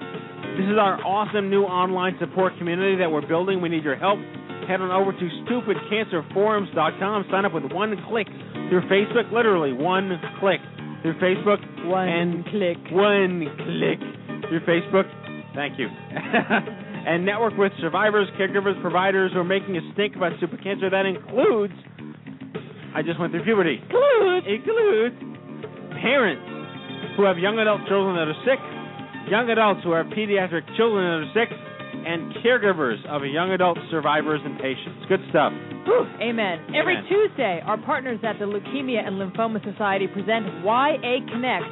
This is our awesome new online support community that we're building. We need your help. Head on over to stupidcancerforums.com. Sign up with one click through Facebook, literally one click through Facebook. One and click. One click through Facebook. Thank you. and network with survivors, caregivers, providers who are making a stink about super cancer. That includes, I just went through puberty. Includes. Includes parents who have young adult children that are sick, young adults who have pediatric children that are sick, and caregivers of young adult survivors and patients. Good stuff. Whew, amen. Every Tuesday, our partners at the Leukemia and Lymphoma Society present YA Connect,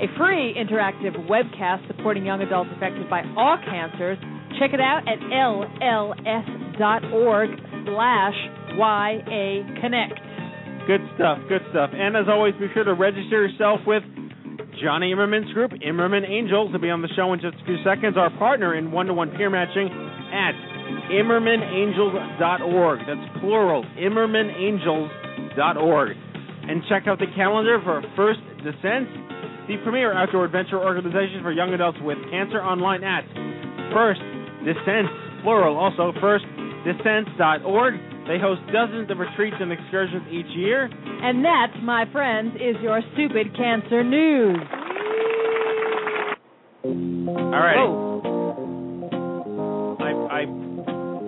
a free interactive webcast supporting young adults affected by all cancers. Check it out at lls.org slash YA Connect. Good stuff, good stuff. And as always, be sure to register yourself with Jonny Imerman's group, Imerman Angels, will be on the show in just a few seconds. Our partner in one-to-one peer matching at imermanangels.org. That's plural, imermanangels.org. And check out the calendar for First Descents, the premier outdoor adventure organization for young adults with cancer online at First Descents, plural, also firstdescents.org. They host dozens of retreats and excursions each year. And that, my friends, is your stupid cancer news. All right. I, I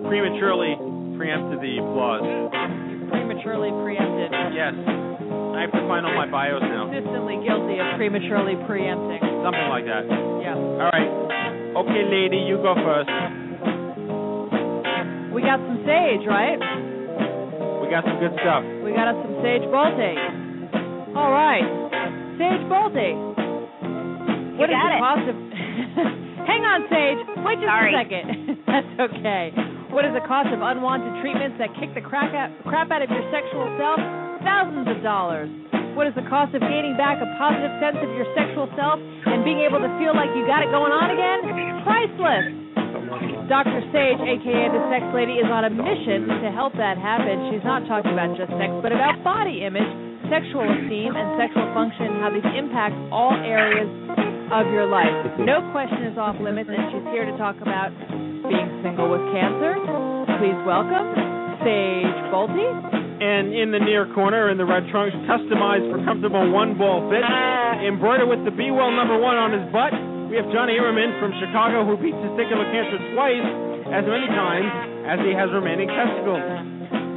prematurely preempted the applause. Prematurely preempted. Yes. I have to find all my bios now. Consistently guilty of prematurely preempting. Something like that. Yeah. All right. Okay, lady, you go first. We got some sage, right? We got some good stuff. We got us some sage bolte. All right. Sage bolte. What is got the it. positive? Hang on, Sage. Wait just Sorry. a second. That's okay. What is the cost of unwanted treatments that kick the crap out, crap out of your sexual self? Thousands of dollars. What is the cost of gaining back a positive sense of your sexual self and being able to feel like you got it going on again? Priceless. Dr. Sage, aka the Sex Lady, is on a mission to help that happen. She's not talking about just sex, but about body image, sexual esteem, and sexual function, how these impact all areas of your life. Mm-hmm. No question is off limits, and she's here to talk about being single with cancer. Please welcome Sage Bolte. And in the near corner, in the red trunks, customized for comfortable one ball fit, ah. embroidered with the Be Well number one on his butt, we have Jonny Imerman from Chicago who beat testicular cancer twice as many times as he has remaining testicles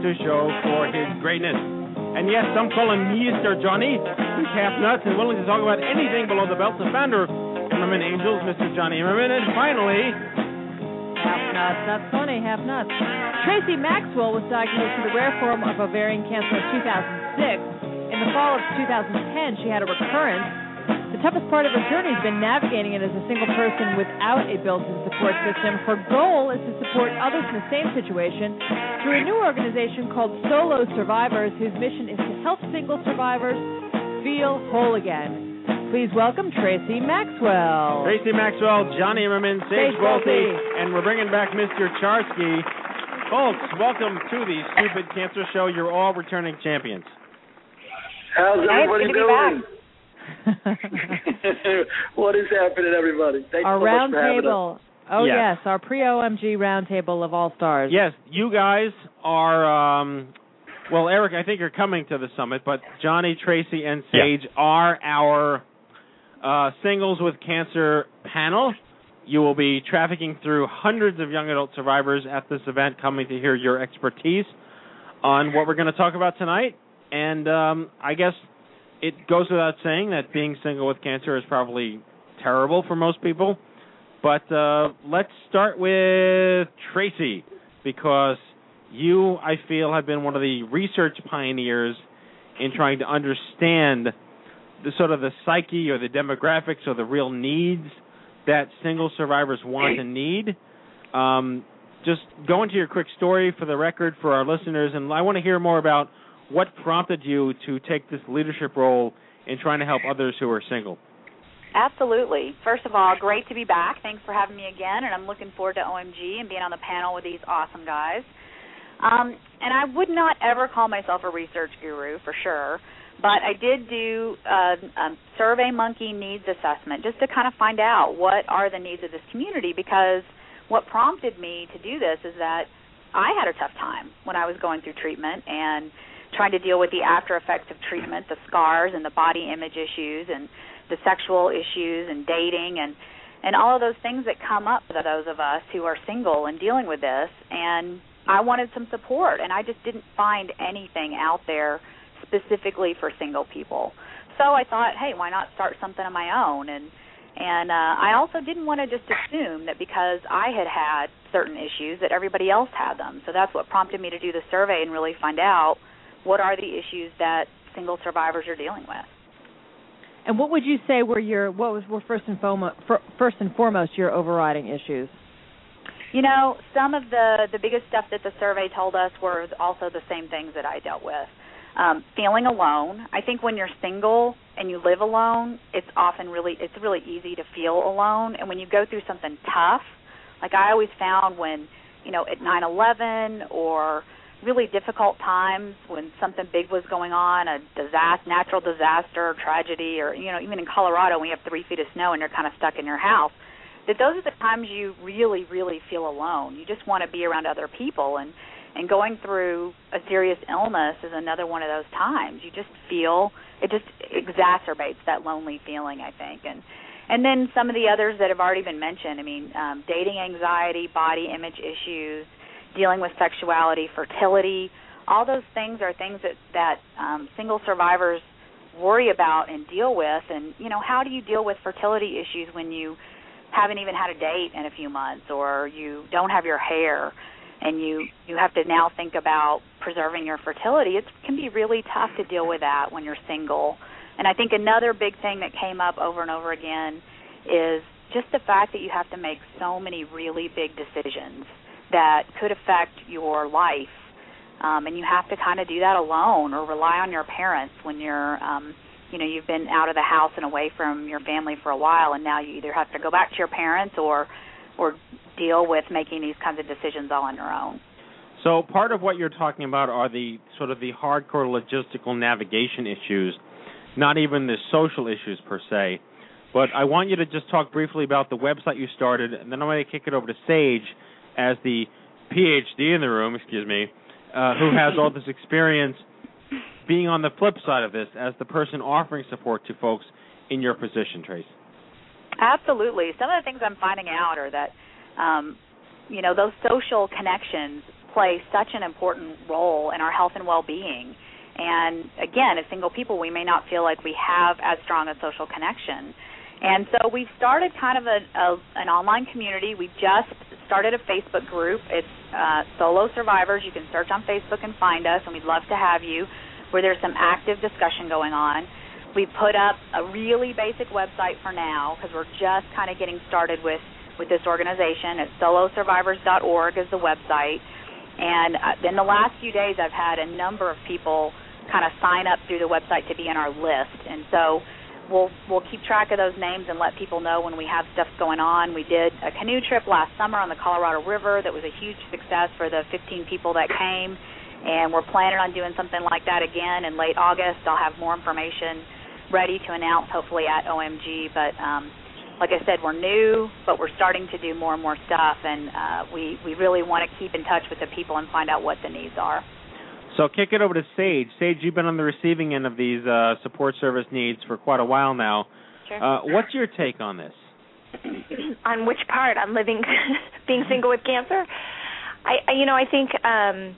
to show for his greatness. And yes, some call him Mr. Jonny, who's half nuts and willing to talk about anything below the belt, the founder of Imerman Angels, Mr. Jonny Imerman. And finally, Half nuts, that's funny, half nuts. Tracy Maxwell was diagnosed with a rare form of ovarian cancer in 2006. In the fall of 2010, she had a recurrence. The toughest part of her journey has been navigating it as a single person without a built-in support system. Her goal is to support others in the same situation through a new organization called Solo Survivors, whose mission is to help single survivors feel whole again. Please welcome Tracy Maxwell. Tracy Maxwell, Jonny Imerman, Sage Sage Bolte, Bolte. and we're bringing back Mr. Charsky. Folks, welcome to the Stupid Cancer Show. You're all returning champions. How's everybody good to be doing? what is happening, everybody? Thanks our so much round for table. us. Oh Yes. yes, our pre-OMG roundtable of all stars. Yes, you guys are. Um, well, Eric, I think you're coming to the summit, but Jonny, Tracy, and Sage are our uh, singles with cancer panel. You will be trafficking through hundreds of young adult survivors at this event, coming to hear your expertise on what we're going to talk about tonight. And um, I guess it goes without saying that being single with cancer is probably terrible for most people. But uh, let's start with Tracy because you, I feel, have been one of the research pioneers in trying to understand the sort of the psyche or the demographics or the real needs that single survivors want and need. Um, just go into your quick story for the record for our listeners, and I want to hear more about what prompted you to take this leadership role in trying to help others who are single. Absolutely. First of all, great to be back. Thanks for having me again, and I'm looking forward to OMG and being on the panel with these awesome guys. Um, and I would not ever call myself a research guru for sure, but I did do a, a Survey Monkey needs assessment just to kind of find out what are the needs of this community because what prompted me to do this is that I had a tough time when I was going through treatment and trying to deal with the after effects of treatment, the scars and the body image issues and the sexual issues and dating and and all of those things that come up for those of us who are single and dealing with this and I wanted some support and I just didn't find anything out there specifically for single people. So I thought, hey, why not start something of my own and and uh, I also didn't want to just assume that because I had had certain issues that everybody else had them. So that's what prompted me to do the survey and really find out what are the issues that single survivors are dealing with. And what would you say were your what was were first and foremost first and foremost your overriding issues? You know, some of the the biggest stuff that the survey told us were also the same things that I dealt with. Um, feeling alone. I think when you're single and you live alone, it's often really it's really easy to feel alone. And when you go through something tough, like I always found when you know at 9/11 or really difficult times when something big was going on, a disaster, natural disaster, tragedy, or you know even in Colorado when you have three feet of snow and you're kind of stuck in your house. That those are the times you really, really feel alone. You just want to be around other people, and and going through a serious illness is another one of those times. You just feel it just exacerbates that lonely feeling, I think, and and then some of the others that have already been mentioned. I mean, um, dating anxiety, body image issues, dealing with sexuality, fertility. All those things are things that that um, single survivors worry about and deal with. And you know, how do you deal with fertility issues when you haven't even had a date in a few months, or you don't have your hair, and you you have to now think about preserving your fertility? It can be really tough to deal with that when you're single. And I think another big thing that came up over and over again is just the fact that you have to make so many really big decisions that could affect your life. Um, and you have to kind of do that alone or rely on your parents when you're um you know you've been out of the house and away from your family for a while and now you either have to go back to your parents or or deal with making these kinds of decisions all on your own. So part of what you're talking about are the sort of the hardcore logistical navigation issues, not even the social issues per se. But I want you to just talk briefly about the website you started, and then I'm going to kick it over to Sage as the PhD in the room, excuse me, uh, who has all this experience being on the flip side of this as the person offering support to folks in your position, Trace. Absolutely. Some of the things I'm finding out are that, um, you know, those social connections play such an important role in our health and well-being. And again, as single people, we may not feel like we have as strong a social connection. And so we've started kind of a, a an online community. We just started a Facebook group. It's uh, Solo Survivors. You can search on Facebook and find us, and we'd love to have you. Where there's some active discussion going on. We put up a really basic website for now because we're just kind of getting started with with this organization. It's solosurvivors.org is the website. And uh, in the last few days, I've had a number of people kind of sign up through the website to be in our list. And so we'll we'll keep track of those names and let people know when we have stuff going on. We did a canoe trip last summer on the Colorado River that was a huge success for the 15 people that came and we're planning on doing something like that again in late August. I'll have more information ready to announce hopefully at OMG, but um, like I said, we're new, but we're starting to do more and more stuff, and uh, we we really want to keep in touch with the people and find out what the needs are. So I'll kick it over to Sage. Sage, you've been on the receiving end of these uh, support service needs for quite a while now. Sure. Uh, what's your take on this? on which part? On living, being single with cancer? I, I you know I think um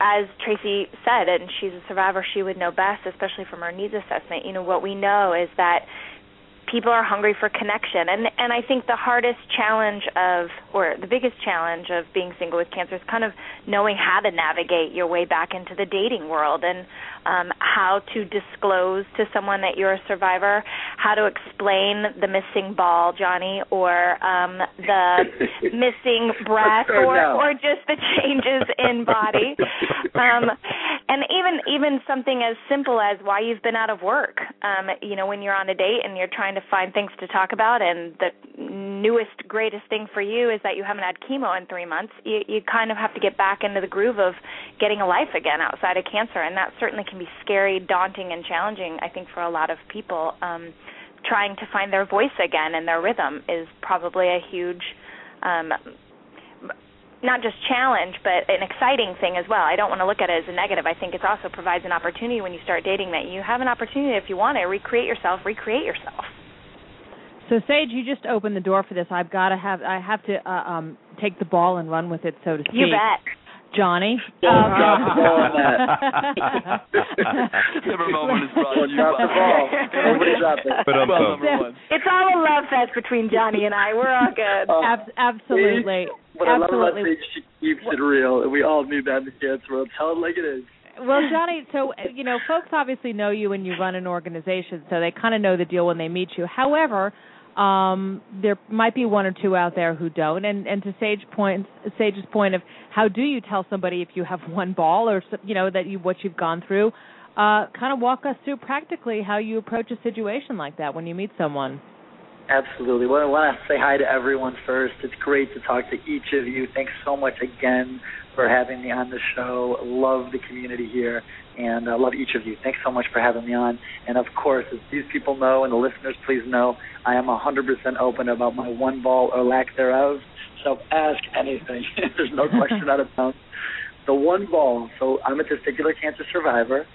as Tracy said and she's a survivor she would know best especially from her needs assessment you know what we know is that people are hungry for connection. And and I think the hardest challenge of or the biggest challenge of being single with cancer is kind of knowing how to navigate your way back into the dating world. And um how to disclose to someone that you're a survivor how to explain the missing ball Jonny or um the missing breath or or just the changes in body. Um and even even something as simple as why you've been out of work. Um you know when you're on a date and you're trying to find things to talk about and the newest greatest thing for you is that you haven't had chemo in 3 months you you kind of have to get back into the groove of getting a life again outside of cancer. And that certainly can be scary daunting and challenging i think for a lot of people um trying to find their voice again and their rhythm is probably a huge um not just challenge but an exciting thing as well. I don't want to look at it as a negative. I think it also provides an opportunity when you start dating that you have an opportunity if you want to recreate yourself, recreate yourself. So Sage, you just opened the door for this. I've got to have I have to uh, um take the ball and run with it so to speak. You bet. Jonny. Don't um, drop the ball on that. Every moment is brought to you drop the ball. Nobody drop it. But I'm Well, number one. It's all a love fest between Jonny and I. We're all good. Oh, Ab- absolutely. What I love about absolutely. Sage, she keeps it real, and we all knew that in the cancer world. Tell it like it is. Well, Jonny, so uh, you know, folks obviously know you when you run an organization, so they kind of know the deal when they meet you. However, um, there might be one or two out there who don't. And and to Sage point, Sage's point of how do you tell somebody if you have one ball or you know that you what you've gone through? Uh, kind of walk us through practically how you approach a situation like that when you meet someone. Absolutely. Well, I want to say hi to everyone first. It's great to talk to each of you. Thanks so much again for having me on the show. Love the community here, and I love each of you. Thanks so much for having me on. And of course, as these people know and the listeners please know, I am 100% open about my one ball or lack thereof. So ask anything. There's no question out of bounds. The one ball. So I'm a testicular cancer survivor,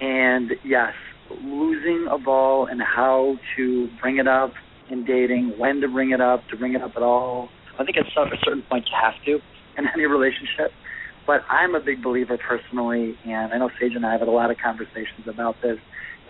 and yes, losing a ball and how to bring it up in dating, when to bring it up, to bring it up at all. I think at a certain point you have to in any relationship. But I'm a big believer personally, and I know Sage and I have had a lot of conversations about this,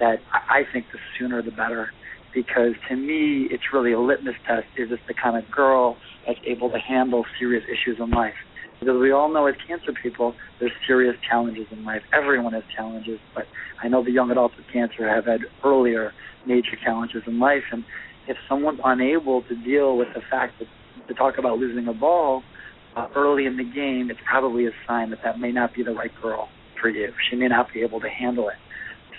that I think the sooner the better. Because to me, it's really a litmus test. Is this the kind of girl that's able to handle serious issues in life? Because we all know as cancer people, there's serious challenges in life. Everyone has challenges, but I know the young adults with cancer have had earlier major challenges in life. And if someone's unable to deal with the fact that to talk about losing a ball, uh, early in the game, it's probably a sign that that may not be the right girl for you. She may not be able to handle it.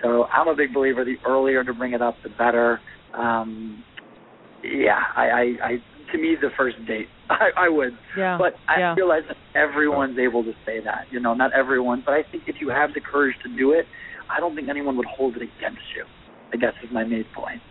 So I'm a big believer. The earlier to bring it up, the better. Um, yeah, I, I, I to me the first date I, I would. Yeah. But I yeah. realize that everyone's able to say that. You know, not everyone, but I think if you have the courage to do it, I don't think anyone would hold it against you. I guess is my main point.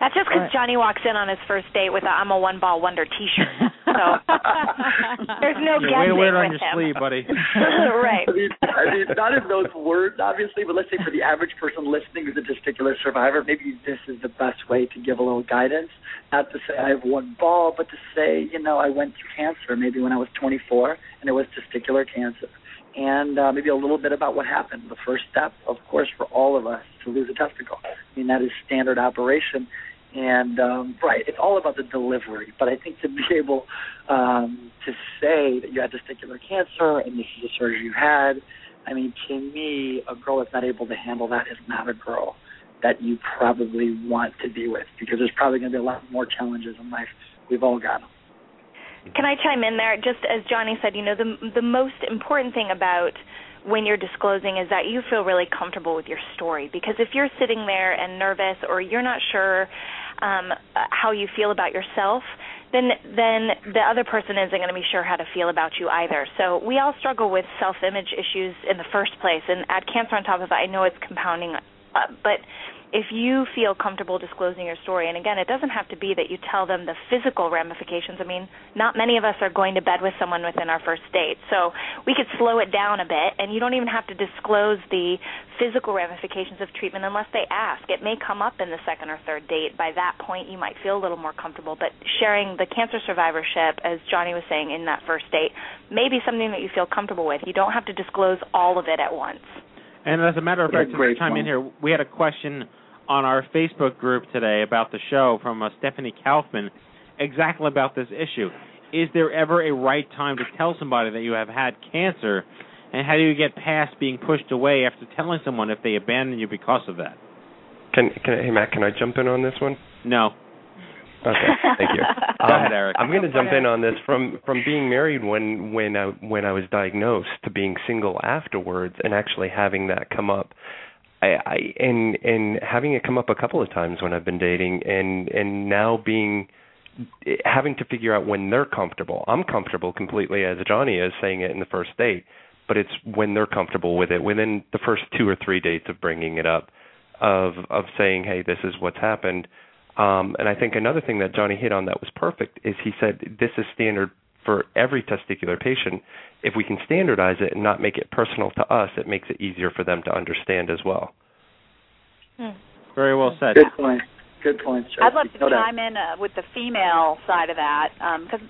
That's just because Jonny walks in on his first date with a "I'm a one ball wonder" T-shirt. So there's no Yeah, way to guessing wear it on your him. sleeve, buddy. right. I mean, I mean, not in those words, obviously, but let's say for the average person listening who's a testicular survivor, maybe this is the best way to give a little guidance. Not to say I have one ball, but to say, you know, I went through cancer maybe when I was 24, and it was testicular cancer. And uh, maybe a little bit about what happened. The first step, of course, for all of us to lose a testicle. I mean, that is standard operation. And um, right, it's all about the delivery. But I think to be able um, to say that you had testicular cancer and this is the surgery you had, I mean, to me, a girl that's not able to handle that is not a girl that you probably want to be with because there's probably going to be a lot more challenges in life. We've all got them. Can I chime in there? Just as Jonny said, you know, the the most important thing about when you're disclosing is that you feel really comfortable with your story. Because if you're sitting there and nervous, or you're not sure um, how you feel about yourself, then then the other person isn't going to be sure how to feel about you either. So we all struggle with self-image issues in the first place, and add cancer on top of it. I know it's compounding, uh, but if you feel comfortable disclosing your story, and again, it doesn't have to be that you tell them the physical ramifications. I mean, not many of us are going to bed with someone within our first date, so we could slow it down a bit, and you don't even have to disclose the physical ramifications of treatment unless they ask. It may come up in the second or third date. By that point, you might feel a little more comfortable, but sharing the cancer survivorship, as Jonny was saying, in that first date, may be something that you feel comfortable with. You don't have to disclose all of it at once. And as a matter of fact, to great chime in here, we had a question on our Facebook group today about the show from uh, Stephanie Kaufman, exactly about this issue. Is there ever a right time to tell somebody that you have had cancer, and how do you get past being pushed away after telling someone if they abandon you because of that? Can, can hey Matt, can I jump in on this one? No. Okay, thank you. Go Um, ahead, Eric. I'm going to jump in on this from from being married when when I when I was diagnosed to being single afterwards and actually having that come up. I, I and and having it come up a couple of times when I've been dating and and now being having to figure out when they're comfortable. I'm comfortable completely as Jonny is saying it in the first date, but it's when they're comfortable with it within the first two or three dates of bringing it up of of saying, "Hey, this is what's happened." Um, and I think another thing that Jonny hit on that was perfect is he said this is standard for every testicular patient. If we can standardize it and not make it personal to us, it makes it easier for them to understand as well. Hmm. Very well said. Good point. Good point. Tracy. I'd love to No doubt. chime in uh, with the female side of that because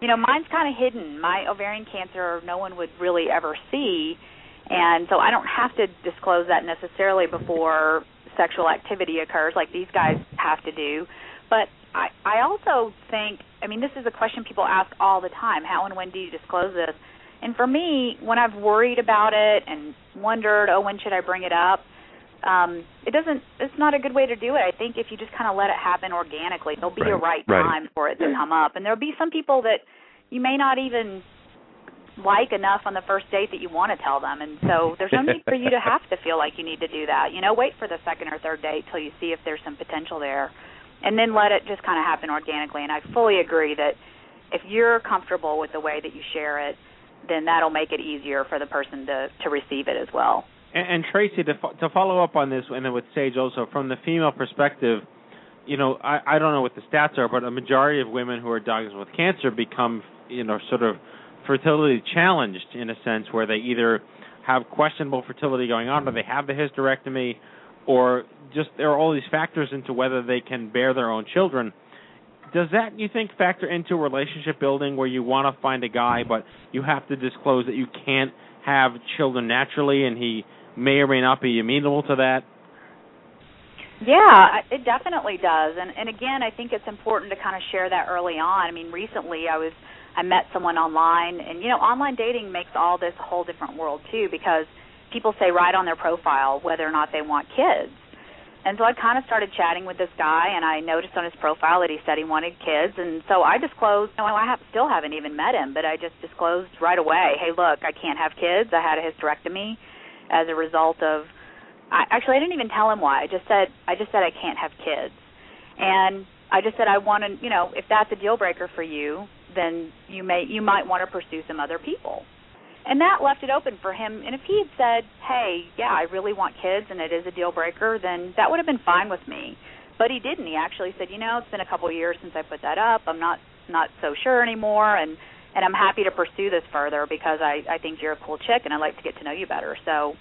you know mine's kind of hidden. My ovarian cancer, no one would really ever see, and so I don't have to disclose that necessarily before sexual activity occurs, like these guys have to do. But I, I also think, I mean, this is a question people ask all the time: How and when do you disclose this? And for me, when I've worried about it and wondered, oh, when should I bring it up? um it doesn't it's not a good way to do it i think if you just kind of let it happen organically there'll be a right Right, right. time for it to come up and there'll be some people that you may not even like enough on the first date that you want to tell them and so there's no need for you to have to feel like you need to do that you know wait for the second or third date till you see if there's some potential there and then let it just kind of happen organically. And i fully agree that if you're comfortable with the way that you share it then that'll make it easier for the person to to receive it as well. And, and Tracy, to fo- to follow up on this, and then with Sage also, from the female perspective, you know, I, I don't know what the stats are, but a majority of women who are diagnosed with cancer become, you know, sort of fertility challenged in a sense, where they either have questionable fertility going on, or they have the hysterectomy, or just there are all these factors into whether they can bear their own children. Does that you think factor into relationship building where you want to find a guy, but you have to disclose that you can't have children naturally, and he may or may not be amenable to that? Yeah, it definitely does. And and again, I think it's important to kind of share that early on. I mean, recently I was I met someone online and you know, online dating makes all this a whole different world too because people say right on their profile whether or not they want kids. and so I kind of started chatting with this guy, and I noticed on his profile that he said he wanted kids, and so I disclosed. No, I have, still haven't even met him, but I just disclosed right away. Hey, look, I can't have kids. I had a hysterectomy as a result of. I, actually, I didn't even tell him why. I just said I just said I can't have kids, and I just said I want to. You know, if that's a deal breaker for you, then you may you might want to pursue some other people and that left it open for him. And if he had said, "Hey, yeah, I really want kids, and it is a deal breaker," then that would have been fine with me. But he didn't. He actually said, "You know, it's been a couple of years since I put that up. I'm not not so sure anymore, and and I'm happy to pursue this further because I I think you're a cool chick, and I'd like to get to know you better." So,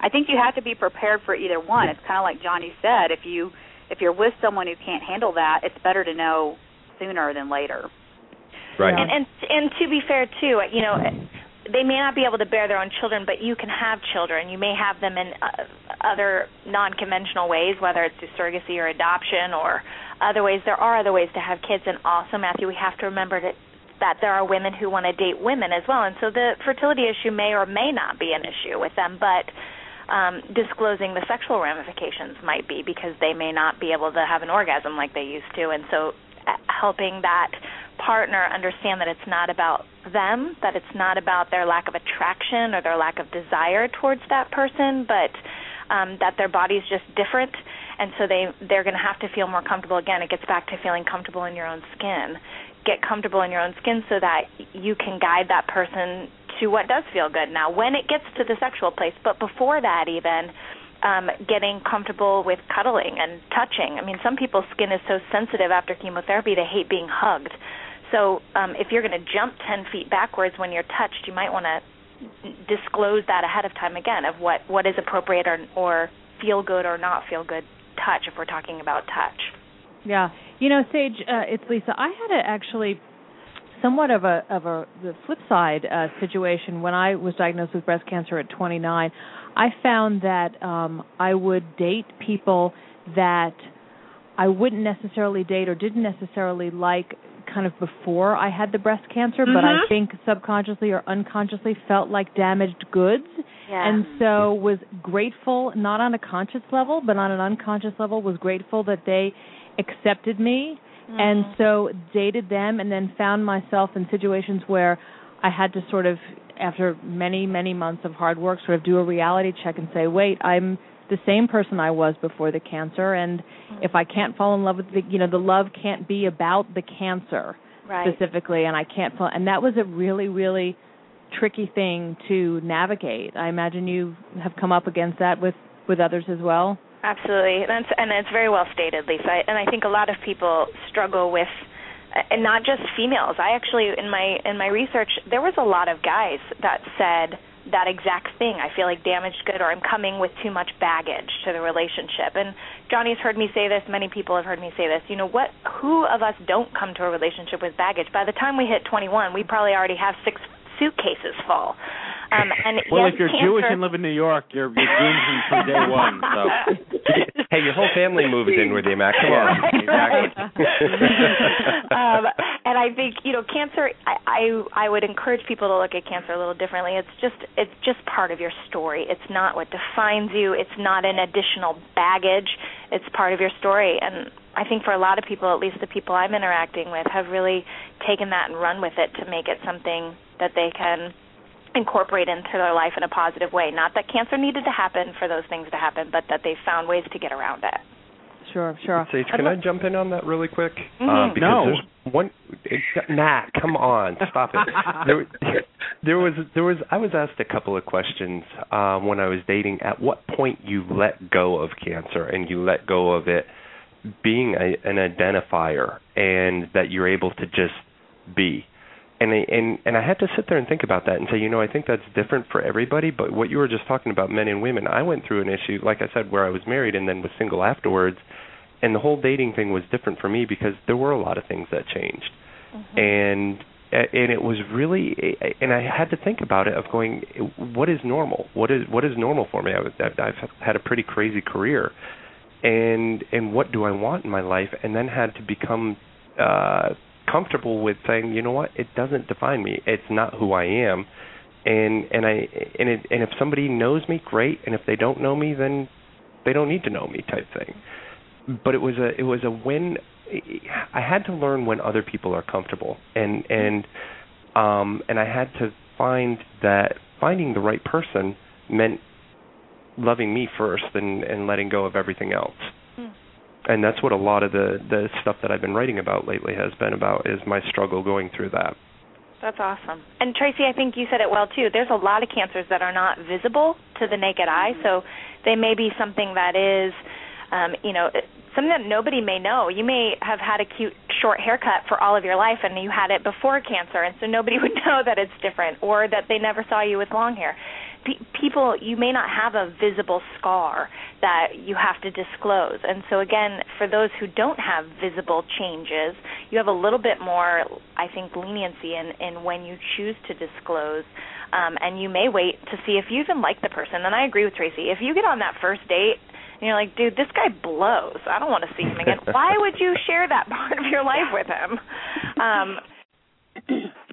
I think you have to be prepared for either one. It's kind of like Jonny said. If you if you're with someone who can't handle that, it's better to know sooner than later. Right. And and and to be fair too, you know, they may not be able to bear their own children, but you can have children. You may have them in uh, other non-conventional ways, whether it's through surrogacy or adoption or other ways. There are other ways to have kids, and also, Matthew, we have to remember that that there are women who want to date women as well, and so the fertility issue may or may not be an issue with them, but um, disclosing the sexual ramifications might be because they may not be able to have an orgasm like they used to, and so uh, helping that partner understand that it's not about them, that it's not about their lack of attraction or their lack of desire towards that person, but um, that their body's just different, and so they they're going to have to feel more comfortable. Again, it gets back to feeling comfortable in your own skin. Get comfortable in your own skin so that you can guide that person to what does feel good. Now, when it gets to the sexual place, but before that, even um, getting comfortable with cuddling and touching. I mean, some people's skin is so sensitive after chemotherapy they hate being hugged. So um, if you're going to jump 10 feet backwards when you're touched, you might want to disclose that ahead of time again of what, what is appropriate or, or feel good or not feel good touch if we're talking about touch. Yeah, you know, Sage, uh, it's Lisa. I had a, actually somewhat of a of a the flip side uh, situation when I was diagnosed with breast cancer at 29. I found that um, I would date people that I wouldn't necessarily date or didn't necessarily like kind of before I had the breast cancer, mm-hmm. but I mm-hmm. think subconsciously or unconsciously felt like damaged goods. Yeah. And so was grateful, not on a conscious level, but on an unconscious level, was grateful that they accepted me. Mm. And so dated them and then found myself in situations where I had to sort of, after many, many months of hard work, sort of do a reality check and say, wait, I'm the same person I was before the cancer, and mm. if I can't fall in love with the, you know, the love can't be about the cancer right. specifically, and I can't fall. And that was a really, really tricky thing to navigate. I imagine you have come up against that with with others as well. Absolutely, and it's, and it's very well stated, Lisa. And I think a lot of people struggle with uh, and not just females. I actually in my in my research there was a lot of guys that said that exact thing. I feel like damaged good or I'm coming with too much baggage to the relationship. And Jonny's heard me say this, many people have heard me say this. You know, what who of us don't come to a relationship with baggage? By the time we hit 21, we probably already have six suitcases full. Um, and well, yes, if you're cancer, Jewish and live in New York, you're, you're doomed from, from day one. So. hey, your whole family moves in with you, Mac. Come on. Exactly. um, and I think you know, cancer. I, I I would encourage people to look at cancer a little differently. It's just it's just part of your story. It's not what defines you. It's not an additional baggage. It's part of your story. And I think for a lot of people, at least the people I'm interacting with, have really taken that and run with it to make it something that they can incorporate into their life in a positive way. Not that cancer needed to happen for those things to happen, but that they found ways to get around it. Sure, sure. Sage, can I jump in on that really quick? Mm-hmm. Uh, because no. there's one. Matt, come on, stop it. there, there was, there was. I was asked a couple of questions um, when I was dating. At what point you let go of cancer and you let go of it being a, an identifier, and that you're able to just be and I, and and I had to sit there and think about that and say, you know, I think that's different for everybody. But what you were just talking about, men and women, I went through an issue, like I said, where I was married and then was single afterwards, and the whole dating thing was different for me because there were a lot of things that changed, mm-hmm. and and it was really, and I had to think about it of going, what is normal? What is what is normal for me? I was, I've had a pretty crazy career, and and what do I want in my life? And then had to become uh comfortable with saying, you know what, it doesn't define me. It's not who I am. And and I and it and if somebody knows me, great. And if they don't know me, then they don't need to know me type thing. But it was a it was a when I had to learn when other people are comfortable and and um and I had to find that finding the right person meant loving me first and and letting go of everything else. And that's what a lot of the the stuff that I've been writing about lately has been about is my struggle going through that. That's awesome. And Tracy, I think you said it well too. There's a lot of cancers that are not visible to the naked eye, so they may be something that is, um, you know, something that nobody may know. You may have had a cute short haircut for all of your life, and you had it before cancer, and so nobody would know that it's different, or that they never saw you with long hair pe- people you may not have a visible scar that you have to disclose and so again for those who don't have visible changes you have a little bit more i think leniency in in when you choose to disclose um and you may wait to see if you even like the person and i agree with tracy if you get on that first date and you're like, dude, this guy blows. I don't want to see him again. Why would you share that part of your life with him? Um,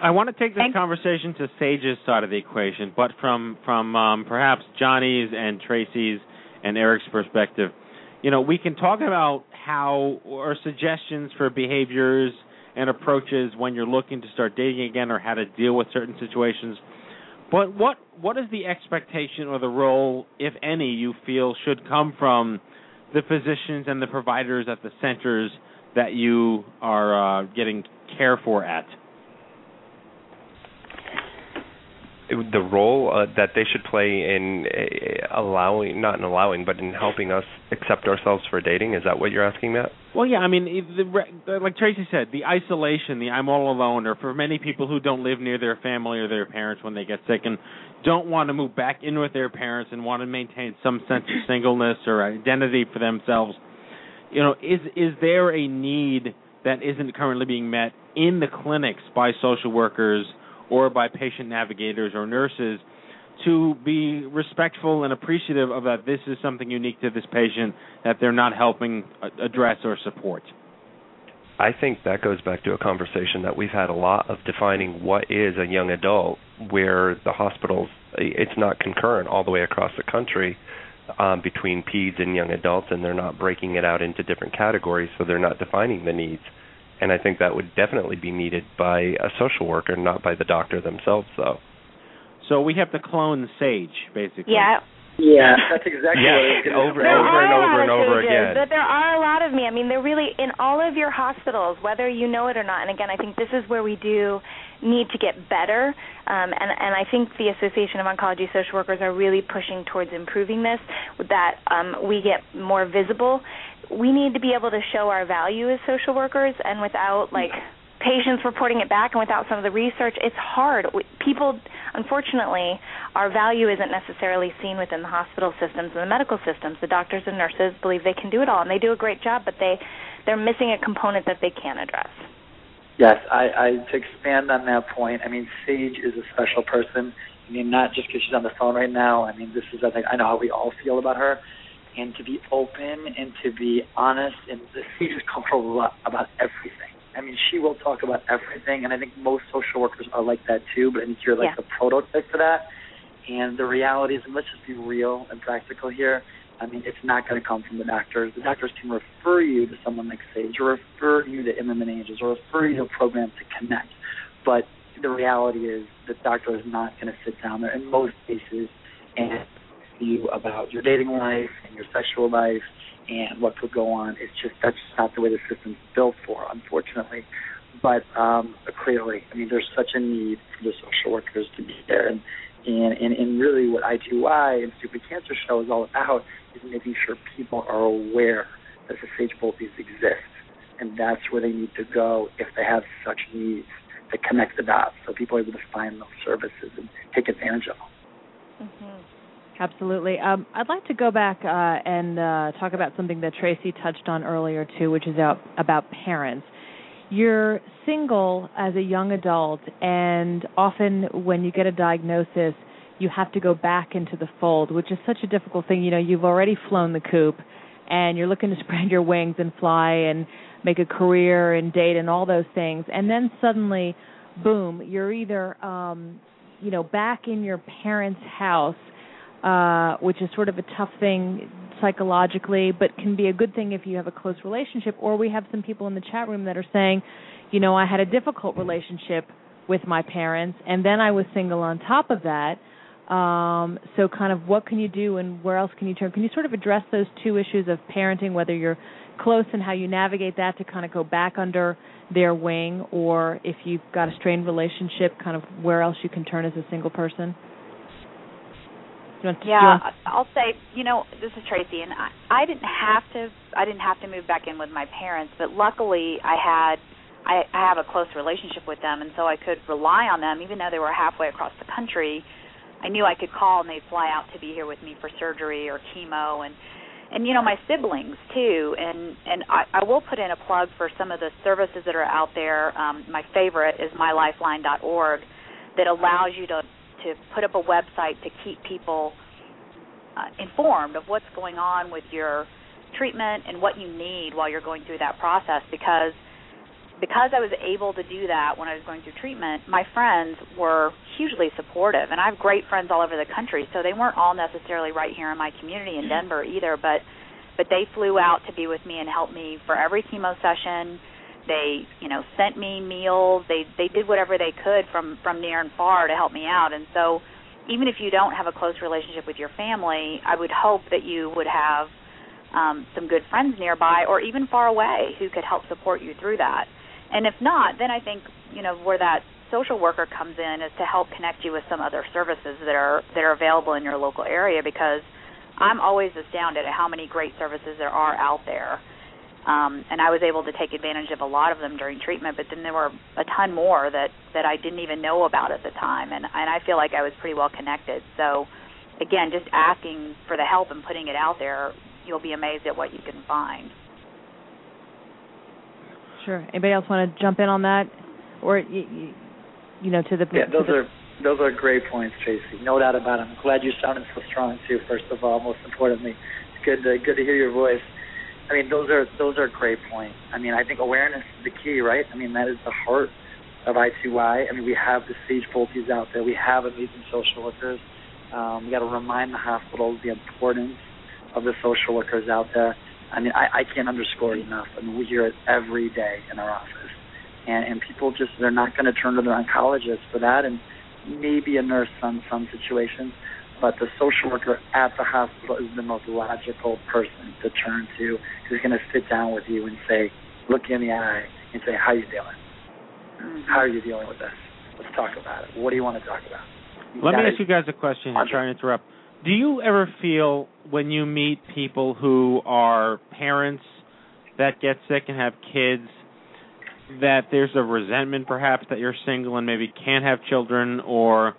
I want to take this conversation to Sage's side of the equation, but from from um, perhaps Jonny's and Tracy's and Eric's perspective. You know, we can talk about how or suggestions for behaviors and approaches when you're looking to start dating again or how to deal with certain situations. But what what is the expectation or the role, if any, you feel should come from the physicians and the providers at the centers that you are uh, getting care for at? The role uh, that they should play in uh, allowing not in allowing but in helping us accept ourselves for dating? Is that what you're asking Matt? Well yeah I mean the, like Tracy said the isolation the I'm all alone or for many people who don't live near their family or their parents when they get sick and don't want to move back in with their parents and want to maintain some sense of singleness or identity for themselves you know is is there a need that isn't currently being met in the clinics by social workers or by patient navigators or nurses to be respectful and appreciative of that this is something unique to this patient that they're not helping address or support. I think that goes back to a conversation that we've had a lot of defining what is a young adult, where the hospitals, it's not concurrent all the way across the country um, between peds and young adults, and they're not breaking it out into different categories, so they're not defining the needs and I think that would definitely be needed by a social worker, not by the doctor themselves, though. So we have to clone Sage, basically. Yeah. Yeah, that's exactly yeah, what it is. over, there over and over and over again. But there are a lot of me. I mean, they're really in all of your hospitals, whether you know it or not. And again, I think this is where we do need to get better. Um, and, and I think the Association of Oncology Social Workers are really pushing towards improving this, that um, we get more visible we need to be able to show our value as social workers and without like patients reporting it back and without some of the research it's hard. People unfortunately our value isn't necessarily seen within the hospital systems and the medical systems. The doctors and nurses believe they can do it all and they do a great job but they they're missing a component that they can't address. Yes i i to expand on that point i mean sage is a special person. I mean not just because she's on the phone right now i mean this is i think i know how we all feel about her. And to be open and to be honest and she's comfortable about everything. I mean, she will talk about everything, and I think most social workers are like that too. But I think you're like yeah. the prototype for that. And the reality is, and let's just be real and practical here. I mean, it's not going to come from the doctors. The doctors can refer you to someone like Sage, or refer you to Imerman Angels, or refer you to a program to connect. But the reality is, the doctor is not going to sit down there in most cases and you about your dating life and your sexual life and what could go on. It's just that's just not the way the system's built for, unfortunately. But um, clearly, I mean, there's such a need for the social workers to be there, and and and, and really, what I2Y and Stupid Cancer Show is all about is making sure people are aware that the Sage Boltes exist, and that's where they need to go if they have such needs to connect the dots, so people are able to find those services and take advantage of them. Mm-hmm. Absolutely. Um, I'd like to go back uh, and uh, talk about something that Tracy touched on earlier too, which is about, about parents. You're single as a young adult, and often when you get a diagnosis, you have to go back into the fold, which is such a difficult thing. You know, you've already flown the coop, and you're looking to spread your wings and fly and make a career and date and all those things, and then suddenly, boom, you're either um, you know back in your parents' house uh, which is sort of a tough thing psychologically, but can be a good thing if you have a close relationship. Or we have some people in the chat room that are saying, you know, I had a difficult relationship with my parents, and then I was single on top of that. Um, so, kind of, what can you do, and where else can you turn? Can you sort of address those two issues of parenting, whether you're close and how you navigate that to kind of go back under their wing, or if you've got a strained relationship, kind of where else you can turn as a single person? Want yeah, I'll say, you know, this is Tracy, and I, I didn't have to. I didn't have to move back in with my parents, but luckily, I had. I, I have a close relationship with them, and so I could rely on them, even though they were halfway across the country. I knew I could call, and they'd fly out to be here with me for surgery or chemo, and and you know my siblings too. And and I, I will put in a plug for some of the services that are out there. Um, my favorite is MyLifeline.org, that allows you to to put up a website to keep people uh, informed of what's going on with your treatment and what you need while you're going through that process because because I was able to do that when I was going through treatment, my friends were hugely supportive and I have great friends all over the country, so they weren't all necessarily right here in my community in Denver either, but but they flew out to be with me and help me for every chemo session they you know sent me meals. They they did whatever they could from from near and far to help me out. And so even if you don't have a close relationship with your family i would hope that you would have um some good friends nearby or even far away who could help support you through that. And if not then i think you know where that social worker comes in is to help connect you with some other services that are that are available in your local area because i'm always astounded at how many great services there are out there um, and I was able to take advantage of a lot of them during treatment. But then there were a ton more that that I didn't even know about at the time, and and I feel like I was pretty well connected. So, again, just asking for the help and putting it out there, you'll be amazed at what you can find. Sure. Anybody else want to jump in on that, or you, you know, to the yeah, those the, are those are great points, Tracy. No doubt about it. I'm glad you sounded so strong too. First of all, most importantly, it's good to good to hear your voice. I mean, those are those are great points. I mean, I think awareness is the key, right? I mean, that is the heart of I2Y. I mean, we have the Sage Boltes out there. We have amazing social workers. Um, we got to remind the hospitals the importance of the social workers out there. I mean, I, I can't underscore it enough. I mean, we hear it every day in our office, and and people just they're not going to turn to their oncologist for that, and maybe a nurse on some situations but the social worker at the hospital is the most logical person to turn to who's going to sit down with you and say, look you in the eye and say, how are you doing? Mm-hmm. How are you dealing with this? Let's talk about it. What do you want to talk about? You Let me ask you guys a question. I'm trying to interrupt. Do you ever feel when you meet people who are parents that get sick and have kids that there's a resentment perhaps that you're single and maybe can't have children or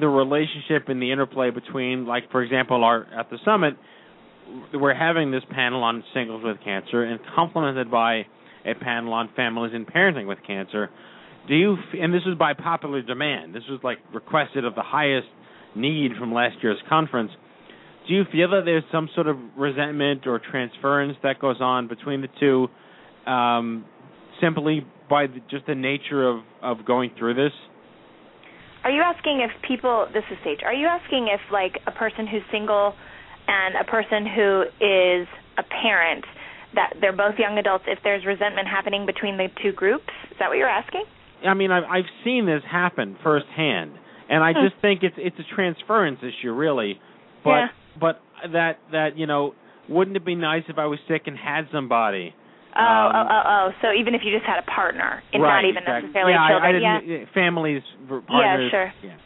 the relationship and the interplay between like for example our at the summit we're having this panel on singles with cancer and complemented by a panel on families and parenting with cancer. Do you and this is by popular demand. This was like requested of the highest need from last year's conference. Do you feel that there's some sort of resentment or transference that goes on between the two um, simply by the, just the nature of of going through this Are you asking if people? This is Sage. Are you asking if like a person who's single and a person who is a parent that they're both young adults? If there's resentment happening between the two groups, is that what you're asking? I mean, I've I've seen this happen firsthand, and I Hmm. just think it's it's a transference issue, really. But Yeah. but that that you know, wouldn't it be nice if I was sick and had somebody? Oh, Um, oh, oh, oh. So even if you just had a partner, and right, not even exactly. necessarily yeah, children, I, yeah. didn't, Families, partners. sure. Yeah.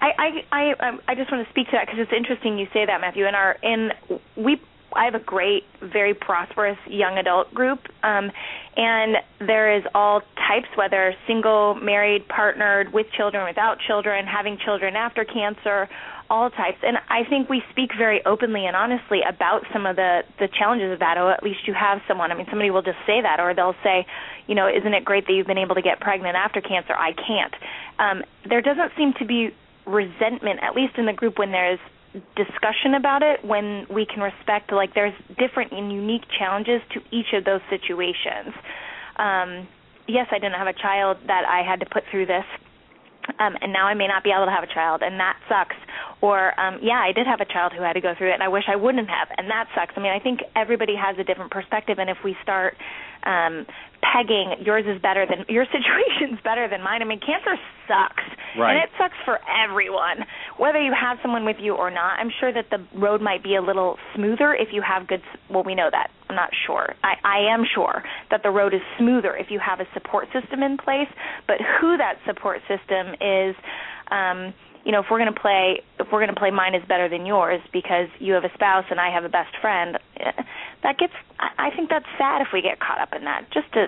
I I I, um, I just want to speak to that because it's interesting you say that, Matthew. In our in we I have a great, very prosperous young adult group, um, and there is all types, whether single, married, partnered, with children, without children, having children after cancer, all types. And I think we speak very openly and honestly about some of the the challenges of that. Or at least you have someone. I mean, somebody will just say that, or they'll say, you know, isn't it great that you've been able to get pregnant after cancer? I can't. Um, there doesn't seem to be resentment, at least in the group, when there's discussion about it when we can respect like there's different and unique challenges to each of those situations um yes i didn't have a child that i had to put through this um and now i may not be able to have a child and that sucks. Or um yeah i did have a child who had to go through it and i wish i wouldn't have and that sucks. I mean i think everybody has a different perspective and if we start um pegging yours is better than your situation's better than mine. I mean cancer sucks. Right. and it sucks for everyone. Whether you have someone with you or not i'm sure that the road might be a little smoother if you have good well we know that. I'm not sure. I i am sure that the road is smoother if you have a support system in place. But who that support system is um you know if we're going to play if we're going to play mine is better than yours because you have a spouse and I have a best friend eh, that gets I I think that's sad if we get caught up in that just to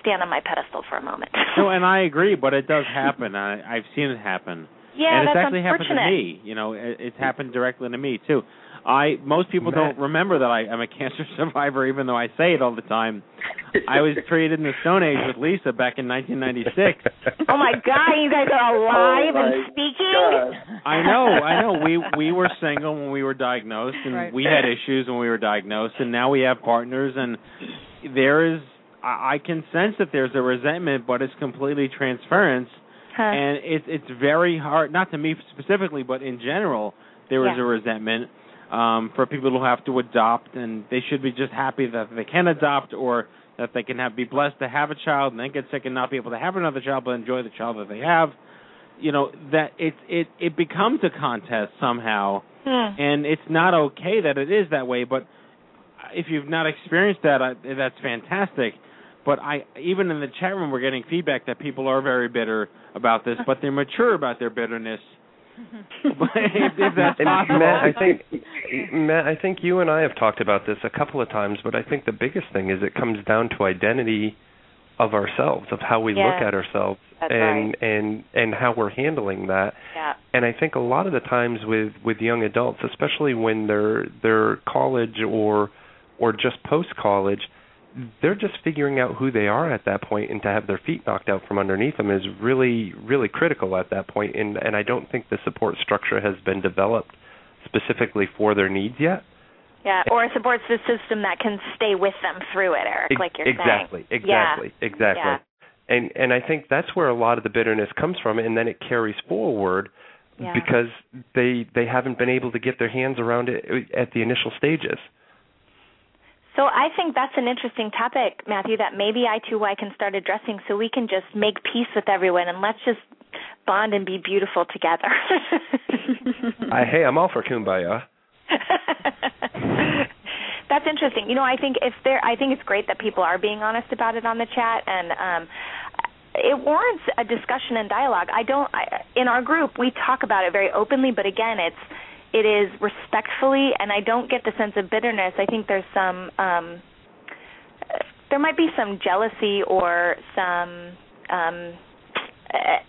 stand on my pedestal for a moment No, and I agree, but it does happen. I, I've seen it happen. Yeah and it's that's actually happened to me. You know, it, it's happened directly to me too. I most people don't remember that I am a cancer survivor, even though I say it all the time. I was treated in the Stone Age with Lisa back in 1996. oh my god you guys are alive Oh, and my speaking I know, I know. We we were single when we were diagnosed, and Right. we had issues when we were diagnosed, and now we have partners, and there is. I I can sense that there's a resentment, but it's completely transference, Huh. and it's it's very hard. Not to me specifically, but in general, there is Yeah. a resentment um, for people who have to adopt, and they should be just happy that they can adopt, or that they can have be blessed to have a child and then get sick and not be able to have another child, but enjoy the child that they have. You know that it it it becomes a contest somehow, Hmm. and it's not okay that it is that way. But if you've not experienced that, I, that's fantastic. But I even in the chat room, we're getting feedback that people are very bitter about this, but they're mature about their bitterness. if, if that's And possible. Matt, I think Matt, I think you and I have talked about this a couple of times, but I think the biggest thing is it comes down to identity of ourselves, of how we Yeah. look at ourselves, That's and and and how we're handling that. yeah And I think a lot of the times with with young adults, especially when they're they're college or or just post college, they're just figuring out who they are at that point, and to have their feet knocked out from underneath them is really really critical at that point. And and I don't think the support structure has been developed specifically for their needs yet. yeah or a support system that can stay with them through it eric like you're exactly, saying exactly, yeah. exactly. Yeah. And and I think that's where a lot of the bitterness comes from, and then it carries forward Yeah. because they they haven't been able to get their hands around it at the initial stages. So I think that's an interesting topic, Matthew, that maybe I2Y can start addressing so we can just make peace with everyone and let's just bond and be beautiful together. I, hey, I'm all for kumbaya. That's interesting. You know, I think if there I think it's great that people are being honest about it on the chat and um it warrants a discussion and dialogue. I don't I, in our group we talk about it very openly, but again, it's it is respectfully and I don't get the sense of bitterness. I think there's some um there might be some jealousy or some um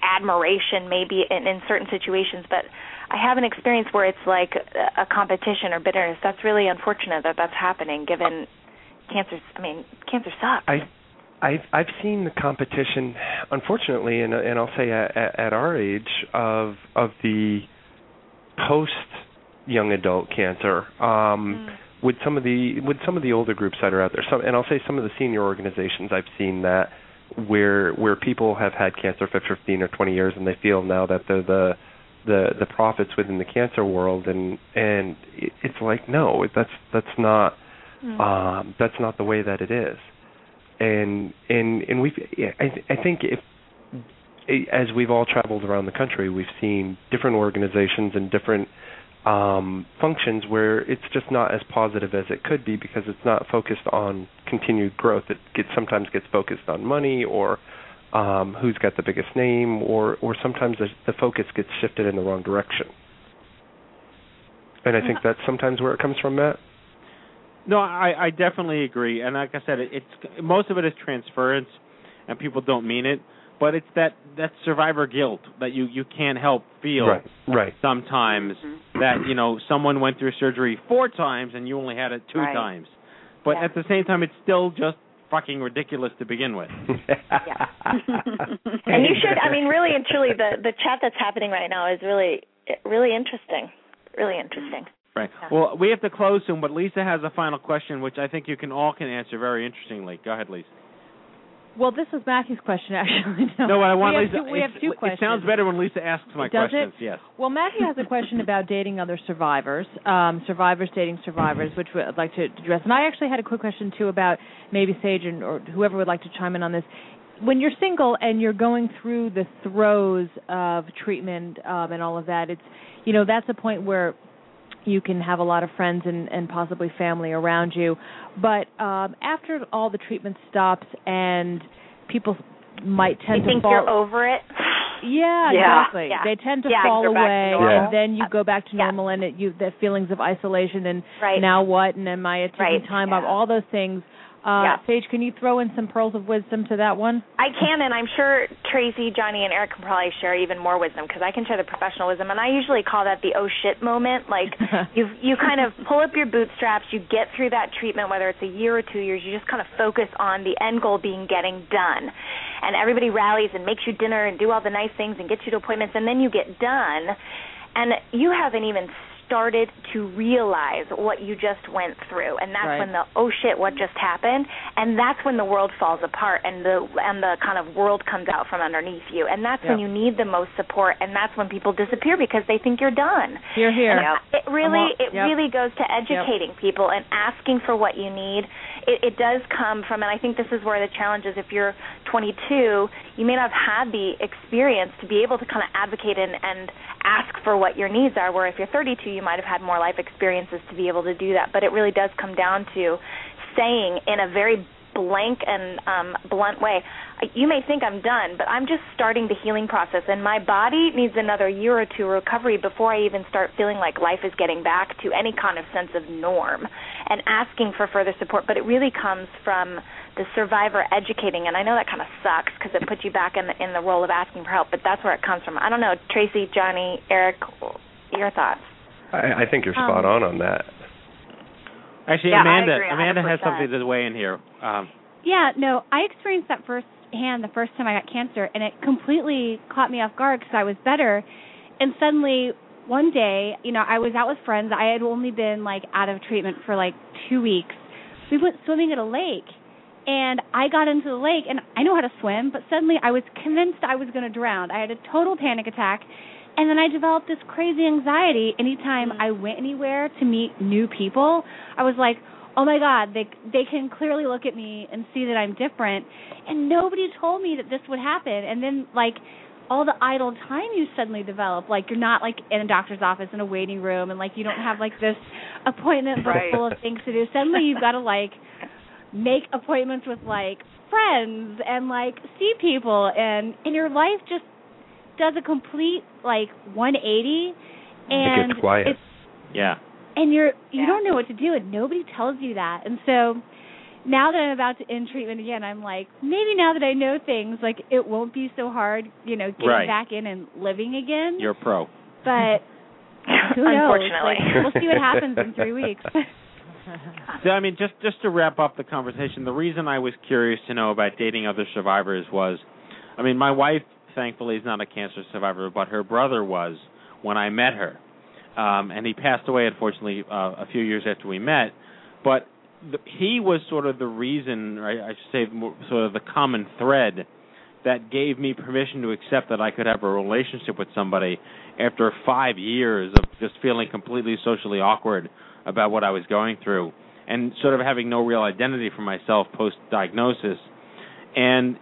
admiration maybe in, in certain situations, but I have an experience where it's like a, competition or bitterness. That's really unfortunate that that's happening given cancer I mean, cancer sucks. I I've I've seen the competition, unfortunately, and and I'll say at, at our age of of the post young adult cancer. Um, with some of the with some of the older groups that are out there, some and I'll say some of the senior organizations I've seen that where where people have had cancer for 15 or 20 years and they feel now that they're the the the prophets within the cancer world and and it's like no that's that's not um that's not the way that it is. And and and we've I I think if as we've all traveled around the country we've seen different organizations and different um functions where it's just not as positive as it could be because it's not focused on continued growth. It gets sometimes gets focused on money or um who's got the biggest name or or sometimes the, the focus gets shifted in the wrong direction. And I think that's sometimes where it comes from Matt. No, I, I definitely agree, and like I said, it, it's most of it is transference, and people don't mean it, but it's that that survivor guilt that you you can't help feel right right sometimes mm-hmm. that you know someone went through surgery four times and you only had it two Right. times, but Yeah. at the same time, it's still just fucking ridiculous to begin with. and you should I mean really and truly the the chat that's happening right now is really really interesting. Really interesting. Right. Well, we have to close soon, but Lisa has a final question, which I think you can all can answer very interestingly. Go ahead, Lisa. Well, this was Matthew's question, actually. No, No, I want we Lisa. Have two, we have two it, questions. It sounds better when Lisa asks my Does questions. it? Yes. Well, Matthew has a question about dating other survivors, um, survivors dating survivors, which I'd like to address. And I actually had a quick question too about maybe Sage and or whoever would like to chime in on this. When you're single and you're going through the throes of treatment um, and all of that, it's you know that's a point where you can have a lot of friends and, and possibly family around you. But um, after all the treatment stops and people might tend you to think fall you're over it? yeah, Yeah, exactly. yeah. They tend to Yeah, fall away, and then you go back to normal, and it, you the feelings of isolation and Right. now what, and am I taking Right, time off? All those things. Uh, Yeah. Sage, can you throw in some pearls of wisdom to that one? I can, and I'm sure Tracy, Jonny, and Eric can probably share even more wisdom because I can share the professional wisdom, and I usually call that the oh shit moment. Like you, you kind of pull up your bootstraps, you get through that treatment, whether it's a year or two years. You just kind of focus on the end goal being getting done, and everybody rallies and makes you dinner and do all the nice things and gets you to appointments, and then you get done, and you haven't even started to realize what you just went through. And that's Right. when the oh shit what just happened? And that's when the world falls apart and the and the kind of world comes out from underneath you. And that's when you need the most support and that's when people disappear because they think you're done. Here, here. and it really all- it yep. really goes to educating people and asking for what you need. It, it does come from and i think this is where the challenge is if you're 22 you may not have had the experience to be able to kind of advocate and, and ask for what your needs are where if you're 32 you might have had more life experiences to be able to do that but it really does come down to saying in a very blank and um, blunt way, you may think I'm done, but I'm just starting the healing process, and my body needs another year or two recovery before I even start feeling like life is getting back to any kind of sense of norm and asking for further support. But it really comes from the survivor educating, and I know that kind of sucks because it puts you back in the in the role of asking for help, but that's where it comes from. I don't know, Tracy, Jonny, Eric, your thoughts? I, I think you're spot Um, on on that. Actually, Yeah, Amanda, Amanda has something to weigh in here. Um, Yeah, no, I experienced that firsthand the first time I got cancer, and it completely caught me off guard because I was better, and suddenly one day, you know, I was out with friends. I had only been like out of treatment for like two weeks. We went swimming at a lake, and I got into the lake, and I know how to swim, but suddenly I was convinced I was going to drown. I had a total panic attack. And then I developed this crazy anxiety anytime mm. I went anywhere to meet new people. I was like, "Oh my god, they they can clearly look at me and see that I'm different." And nobody told me that this would happen. And then like all the idle time you suddenly develop, like you're not like in a doctor's office in a waiting room and like you don't have like this appointment book Right. full of things to do. Suddenly you've got to like make appointments with like friends and like see people and and your life just does a complete like 180 and it gets quiet. it's yeah. and you're you don't know what to do and nobody tells you that and so now that I'm about to end treatment again I'm like maybe now that I know things like it won't be so hard you know getting Right. back in and living again You're a pro. but who knows Unfortunately. like, we'll see what happens in 3 weeks So I mean, just just to wrap up the conversation, the reason I was curious to know about dating other survivors was, I mean, my wife thankfully is not a cancer survivor, but her brother was when I met her, um, and he passed away unfortunately uh, a few years after we met. But the, he was sort of the reason, or I, I should say, more, sort of the common thread that gave me permission to accept that I could have a relationship with somebody after five years of just feeling completely socially awkward about what I was going through and sort of having no real identity for myself post diagnosis. And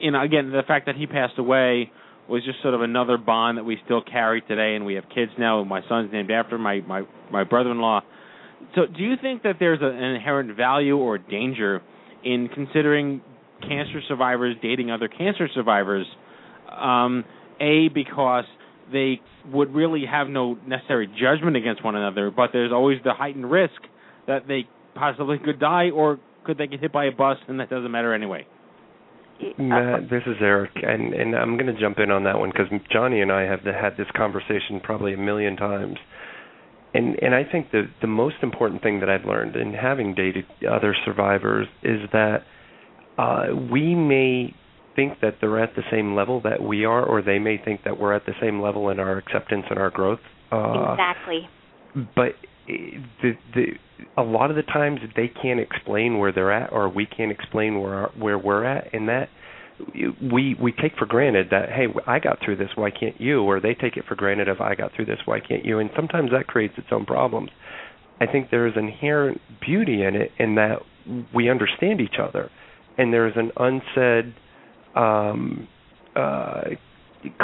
you know, again, the fact that he passed away was just sort of another bond that we still carry today and we have kids now my son's named after my my my brother-in-law. So do you think that there's an inherent value or danger in considering cancer survivors dating other cancer survivors um a because they would really have no necessary judgment against one another, but there's always the heightened risk that they possibly could die or could they get hit by a bus and that doesn't matter anyway. Matt, this is Eric, and and I'm going to jump in on that one because Jonny and I have had this conversation probably a million times, and and I think the the most important thing that I've learned in having dated other survivors is that uh, we may think that they're at the same level that we are, or they may think that we're at the same level in our acceptance and our growth. Uh, exactly. but the the a lot of the times they can't explain where they're at, or we can't explain where where we're at, and that we we take for granted that hey I got through this why can't you? Or they take it for granted if I got through this why can't you? And sometimes that creates its own problems. I think there is inherent beauty in it in that we understand each other. And there is an unsaid um uh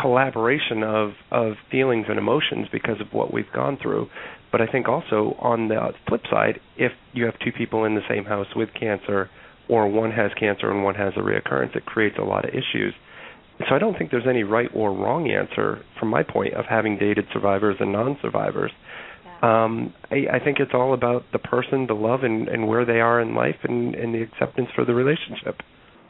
collaboration of of feelings and emotions because of what we've gone through but I think also on the flip side if you have two people in the same house with cancer or one has cancer and one has a reoccurrence, it creates a lot of issues. So I don't think there's any right or wrong answer from my point of having dated survivors and non-survivors. Yeah. Um, I, I think it's all about the person, the love, and, and where they are in life, and, and the acceptance for the relationship.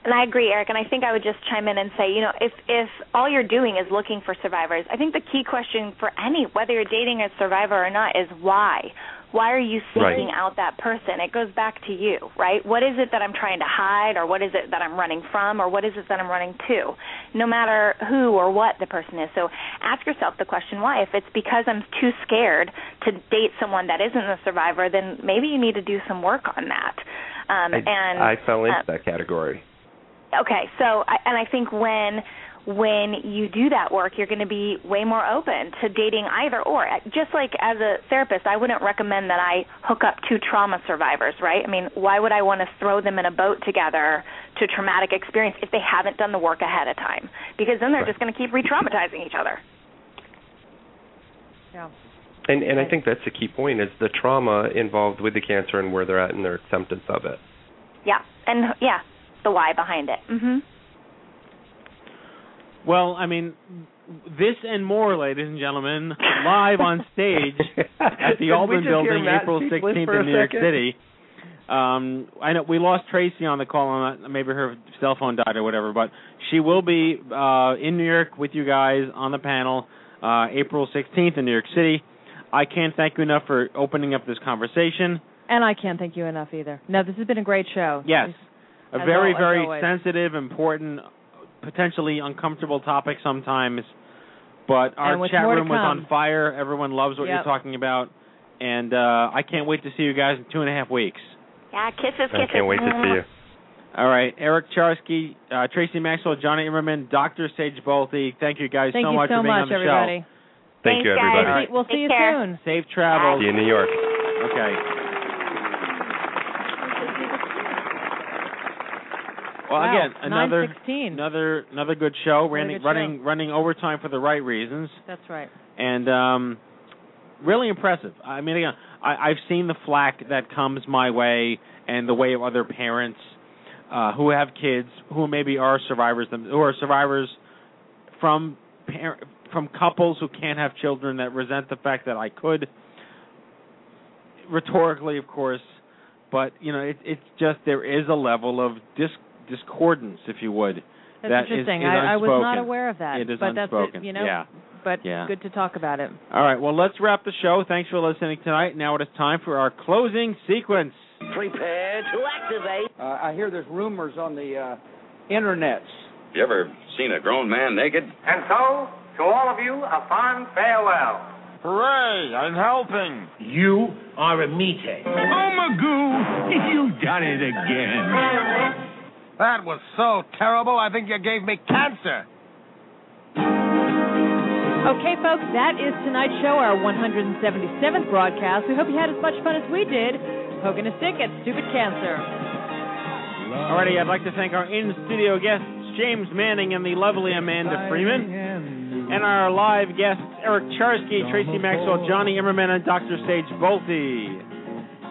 And I agree, Eric. And I think I would just chime in and say, you know, if if all you're doing is looking for survivors, I think the key question for any, whether you're dating a survivor or not, is why. Why are you seeking right. out that person? It goes back to you, right? What is it that I'm trying to hide, or what is it that I'm running from, or what is it that I'm running to? No matter who or what the person is. So ask yourself the question why. If it's because I'm too scared to date someone that isn't a survivor, then maybe you need to do some work on that. Um, I, and I fell into uh, that category. Okay, so I, and I think when when you do that work, you're going to be way more open to dating either or. Uh, just like as a therapist, I wouldn't recommend that I hook up two trauma survivors, right? I mean, why would I want to throw them in a boat together to traumatic experience if they haven't done the work ahead of time? Because then they're right. just going to keep re-traumatizing each other. Yeah. And and I think that's the key point is the trauma involved with the cancer and where they're at and their acceptance of it. Yeah, and yeah, the why behind it. Mhm. Well, I mean, this and more, ladies and gentlemen, live on stage at the Alban Building, April 16th in New York City. Um, I know we lost Tracy on the call, and maybe her cell phone died or whatever, but she will be uh, in New York with you guys on the panel uh, April 16th in New York City. I can't thank you enough for opening up this conversation. And I can't thank you enough either. No, this has been a great show. Yes, a As very, al- very always. sensitive, important, potentially uncomfortable topic sometimes. But our chat room was on fire. Everyone loves what Yep. you're talking about, and uh, I can't wait to see you guys in two and a half weeks. Yeah, kisses, kisses. I kisses. can't wait to see you. All right, Eric Charsky, uh, Tracy Maxwell, Jonny Imerman, Dr. Sage Bolte. Thank you guys Thank so you much so for being much, on the everybody. show. Thank you, Thanks, guys. everybody. All right. We'll see you care. soon. Safe travels. See you in New York. Okay. Well, Wow, again, another 9:16. another another good show. Running good running running overtime for the right reasons, That's right. and um, really impressive. I mean, again, I, I've seen the flack that comes my way, and the way of other parents uh, who have kids who maybe are survivors, them who are survivors from par- from couples who can't have children that resent the fact that I could. Rhetorically, of course, but you know, it, it's just there is a level of dis- discordance, if you would. That's that is- interesting. is I, I was not aware of that. It is but that's unspoken. it, you know. Yeah. But Yeah. good to talk about it. All right. Well, let's wrap the show. Thanks for listening tonight. Now it is time for our closing sequence. Prepare to activate. Uh, I hear there's rumors on the uh, internets. You ever seen a grown man naked? And so, to all of you, a fond farewell. Hooray! I'm helping. You are a meathead. Oh, Magoo, you've done it again. That was so terrible, I think you gave me cancer. Okay, folks, that is tonight's show, our 177th broadcast. We hope you had as much fun as we did poking a stick at stupid cancer. Alrighty, I'd like to thank our in-studio guests, James Manning and the lovely Amanda Freeman, and our live guests, Eric Charsky, Tracy Maxwell, Jonny Imerman, and Dr. Sage Bolte.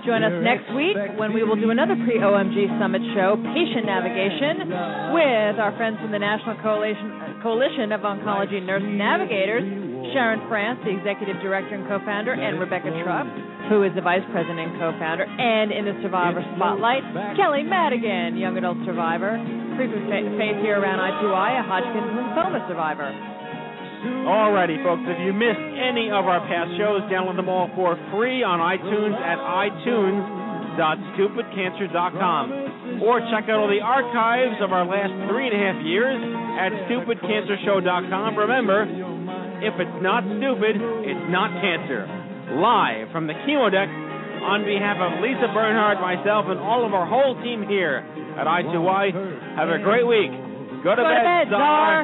Join us next week when we will do another pre OMG Summit show, Patient Navigation, with our friends from the National Coalition, Coalition of Oncology Nurse Navigators, Sharon France, the Executive Director and co founder, and Rebecca Trupp, who is the Vice President and co founder, and in the Survivor Spotlight, Kelly Madigan, Young Adult Survivor, frequent fa- face here around I2Y, a Hodgkin's lymphoma survivor. Alrighty, folks, if you missed any of our past shows, download them all for free on iTunes at itunes.stupidcancer.com. Or check out all the archives of our last three and a half years at stupidcancershow.com. Remember, if it's not stupid, it's not cancer. live from the chemo deck on behalf of Lisa Bernhard, myself, and all of our whole team here at I2Y. Have a great week. Go to, Go to bed, Czar.